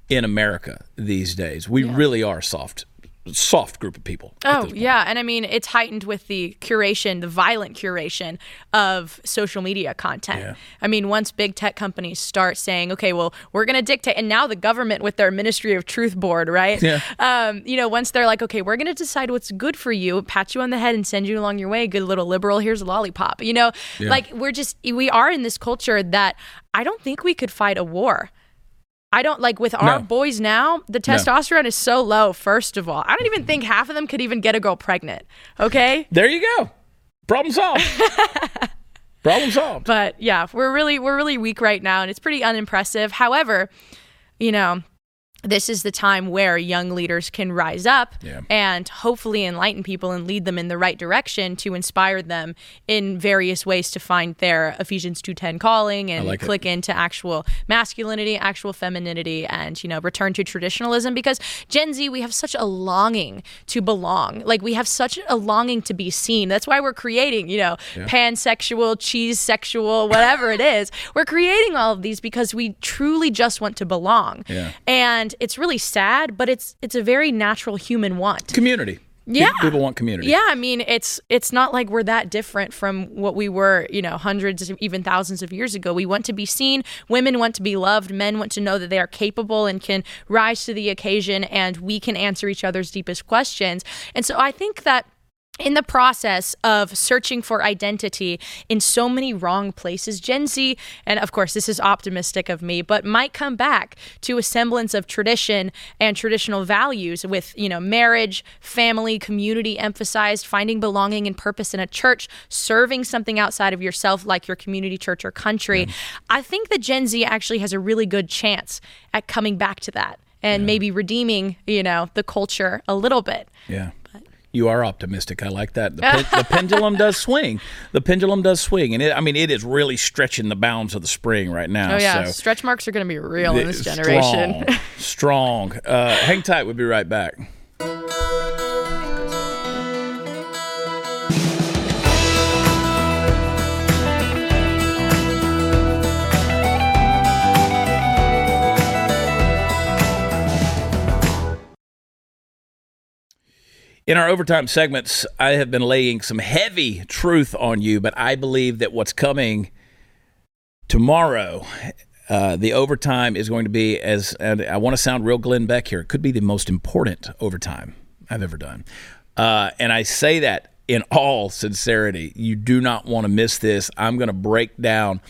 in America these days. We really are soft, soft group of people. Oh yeah, and I mean it's heightened with the curation, the violent curation of social media content. Yeah. I mean, once big tech companies start saying, "Okay, well, we're going to dictate," and now the government with their Ministry of Truth board, right? Yeah. Um, you know, once they're like, "Okay, we're going to decide what's good for you, pat you on the head, and send you along your way, good little liberal. Here's a lollipop." You know, Yeah. like we're just we are in this culture that I don't think we could fight a war. I don't like with our No. boys now, the testosterone is so low, first of all. I don't even think half of them could even get a girl pregnant. Okay? There you go. Problem solved. Problem solved. But yeah, we're really we're really weak right now and it's pretty unimpressive. However, you know, this is the time where young leaders can rise up Yeah. and hopefully enlighten people and lead them in the right direction to inspire them in various ways to find their Ephesians 2:10 calling and like it. click into actual masculinity, actual femininity and you know, return to traditionalism because Gen Z we have such a longing to belong. Like we have such a longing to be seen. That's why we're creating, you know, pansexual, cheese sexual, whatever it is. We're creating all of these because we truly just want to belong. Yeah. And it's really sad, but it's it's a very natural human want. Community. Yeah. People want community. Yeah, I mean, it's it's not like we're that different from what we were, you know, hundreds, even thousands of years ago. We want to be seen. Women want to be loved. Men want to know that they are capable and can rise to the occasion, and we can answer each other's deepest questions. And so I think that in the process of searching for identity in so many wrong places, Gen Z, and of course, this is optimistic of me, but might come back to a semblance of tradition and traditional values with, you know, marriage, family, community emphasized, finding belonging and purpose in a church, serving something outside of yourself, like your community church or country. I think that Gen Z actually has a really good chance at coming back to that and maybe redeeming, you know, the culture a little bit. Yeah. You are optimistic. I like that. The, pen, the pendulum does swing. The pendulum does swing, and it, I mean, it is really stretching the bounds of the spring right now. Oh yeah, so stretch marks are going to be real in this generation. Strong. strong. Uh, hang tight. We'll be right back. In our overtime segments, I have been laying some heavy truth on you, but I believe that what's coming tomorrow, uh, the overtime is going to be as, and I want to sound real Glenn Beck here, it could be the most important overtime I've ever done. Uh, and I say that in all sincerity. You do not want to miss this. I'm going to break down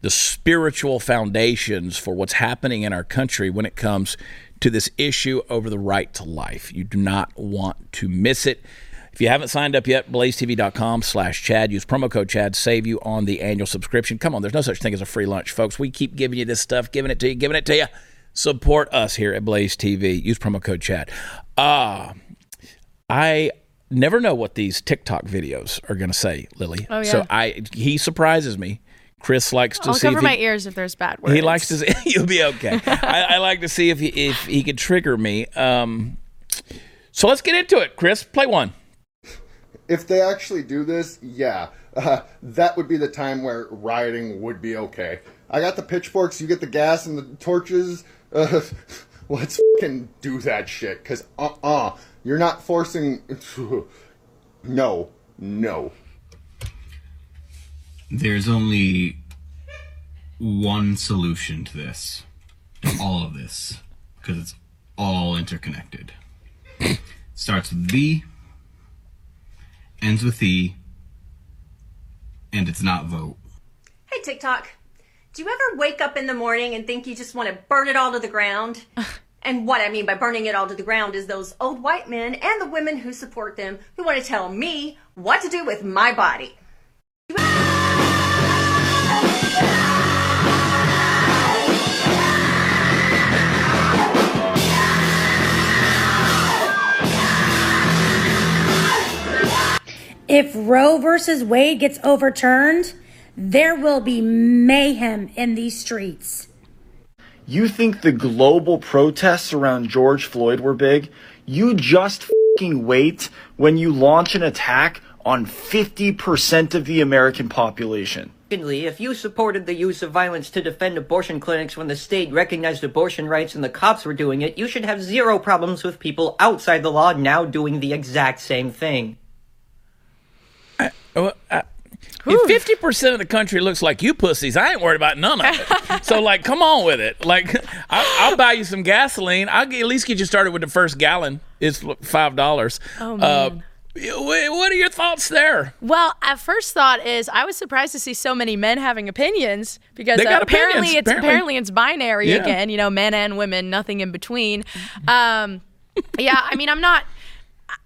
the spiritual foundations for what's happening in our country when it comes to this issue over the right to life. You do not want to miss it. If you haven't signed up yet, blazetv.com slash Chad. Use promo code Chad. Save you on the annual subscription. Come on, there's no such thing as a free lunch, folks. We keep giving you this stuff, giving it to you, giving it to you. Support us here at Blaze TV. Use promo code Chad. Uh, I never know what these TikTok videos are going to say, Lily. Oh, yeah. So I he surprises me. Chris likes to I'll see cover if he, my ears if there's bad words. he likes to. See, you'll be okay. I, I like to see if he if he could trigger me. Um, so let's get into it, Chris. Play one. if they actually do this, yeah, uh, that would be the time where rioting would be okay. I got the pitchforks, you get the gas and the torches. Uh, let's fucking do that shit, cause uh uh, you're not forcing. no, no. There's only one solution to this, to all of this, because it's all interconnected. Starts with V, ends with E, and it's not vote. Hey, TikTok. Do you ever wake up in the morning and think you just want to burn it all to the ground? and what I mean by burning it all to the ground is those old white men and the women who support them who want to tell me what to do with my body. If Roe versus Wade gets overturned, there will be mayhem in these streets. You think the global protests around George Floyd were big? You just fing wait when you launch an attack on 50% of the American population. Secondly, if you supported the use of violence to defend abortion clinics when the state recognized abortion rights and the cops were doing it, you should have zero problems with people outside the law now doing the exact same thing. Well, I- if fifty percent of the country looks like you pussies, I ain't worried about none of it. so, like, come on with it. Like, I, I'll buy you some gasoline. I'll at least get you started with the first gallon. It's five dollars. Oh, Uh, man. wh- what are your thoughts there? Well, at first thought is I was surprised to see so many men having opinions because uh, apparently opinions, it's apparently. apparently it's binary Yeah. again. You know, men and women, nothing in between. Um, yeah, I mean, I'm not.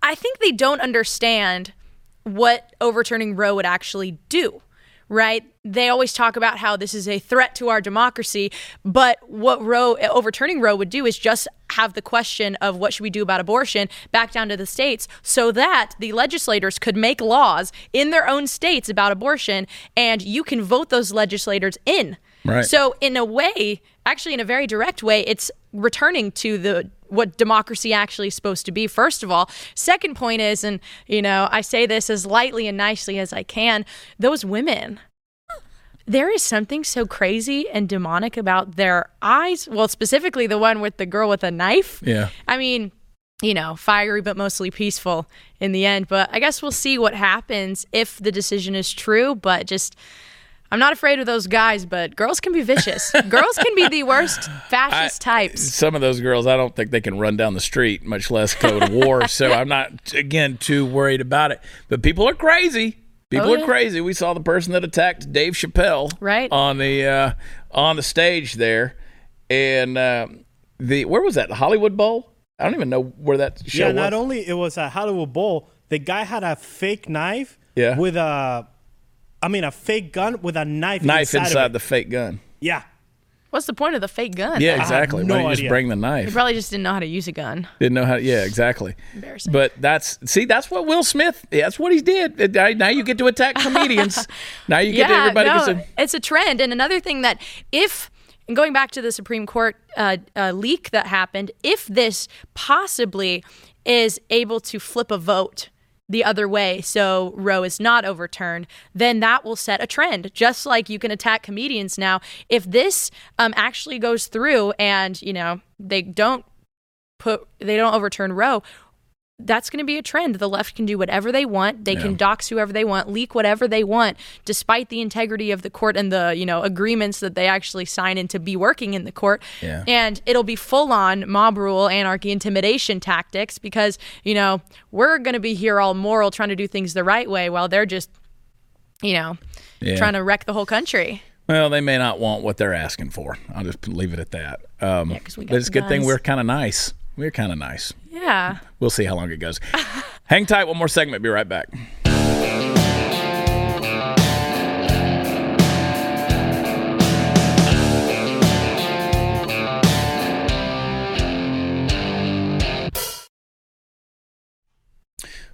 I think they don't understand what overturning Roe would actually do. Right? They always talk about how this is a threat to our democracy, but what Roe overturning Roe would do is just have the question of what should we do about abortion back down to the states so that the legislators could make laws in their own states about abortion and you can vote those legislators in. Right. So in a way, actually in a very direct way, it's returning to the what democracy actually is supposed to be first of all. Second point is and you know, I say this as lightly and nicely as I can, those women there is something so crazy and demonic about their eyes. Well, specifically the one with the girl with a knife. Yeah. I mean, you know, fiery but mostly peaceful in the end. But I guess we'll see what happens if the decision is true. But just, I'm not afraid of those guys, but girls can be vicious. girls can be the worst fascist types. Some of those girls, I don't think they can run down the street, much less go to war. so I'm not, again, too worried about it. But people are crazy. People Oh, are crazy. We saw the person that attacked Dave Chappelle Right. on the uh, on the stage there, and um the where was that? The Hollywood Bowl. I don't even know where that show yeah, was. not only it was a Hollywood Bowl, the guy had a fake knife Yeah. with a, I mean, a fake gun with a knife, Knife inside, inside of it. the fake gun. Yeah. What's the point of the fake gun? Yeah, though? exactly. no Why don't you just idea. bring the They knife? probably just didn't know how to use a gun. Didn't know how. Yeah, exactly. Embarrassing. But that's see, that's what Will Smith. That's what he did. Now now you get to attack comedians. now you get to everybody no, gets a, it's a trend. And another thing that if and going back to the Supreme Court uh, uh, leak that happened, if this possibly is able to flip a vote the other way so Roe is not overturned, then that will set a trend. Just like you can attack comedians now. If this um, actually goes through and, you know, they don't put they don't overturn Roe, that's going to be a trend. The left can do whatever they want. They can dox whoever they want, leak whatever they want, despite the integrity of the court and the you know agreements that they actually sign in to be working in the court. Yeah. And it'll be full on mob rule, anarchy, intimidation tactics because you know we're going to be here all moral, trying to do things the right way, while they're just you know Yeah. trying to wreck the whole country. Well, they may not want what they're asking for. I'll just leave it at that. Um, got but it's a good thing we're kind of nice. We're kind of nice. Yeah. We'll see how long it goes. Hang tight. One more segment. Be right back.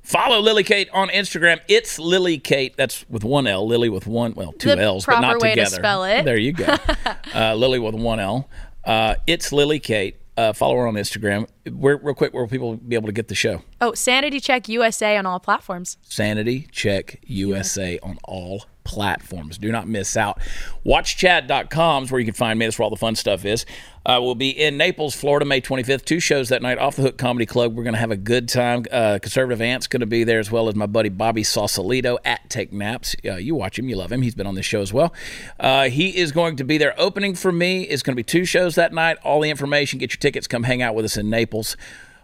Follow Lily Kate on Instagram. It's Lily Kate. That's with one L. Lily with one, well, two The L's, but not way to together. spell it. There you go. uh, Lily with one L. Uh, it's Lily Kate. Uh, follow her on Instagram. where, real quick, where will people be able to get the show? Oh, Sanity Check USA on all platforms. Sanity Check USA on all platforms. Do not miss out. WatchChad.com is where you can find me. That's where all the fun stuff is. Uh, we'll be in Naples, Florida, May 25th. Two shows that night. Off the Hook Comedy Club. We're going to have a good time. Uh, Conservative Ant's going to be there as well as my buddy Bobby Sausalito at Take Naps. Uh, you watch him, you love him. He's been on this show as well. Uh, he is going to be there. Opening for me is going to be two shows that night. All the information. Get your tickets. Come hang out with us in Naples.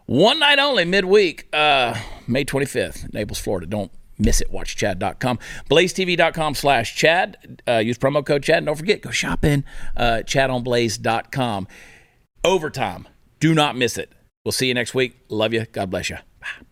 One night only, midweek, uh, May 25th, Naples, Florida. Don't miss it. WatchChad.com. BlazeTV.com slash Chad. Uh, use promo code Chad. And don't forget, go shopping. Uh, ChadOnBlaze.com. Overtime. Do not miss it. We'll see you next week. Love you. God bless you. Bye.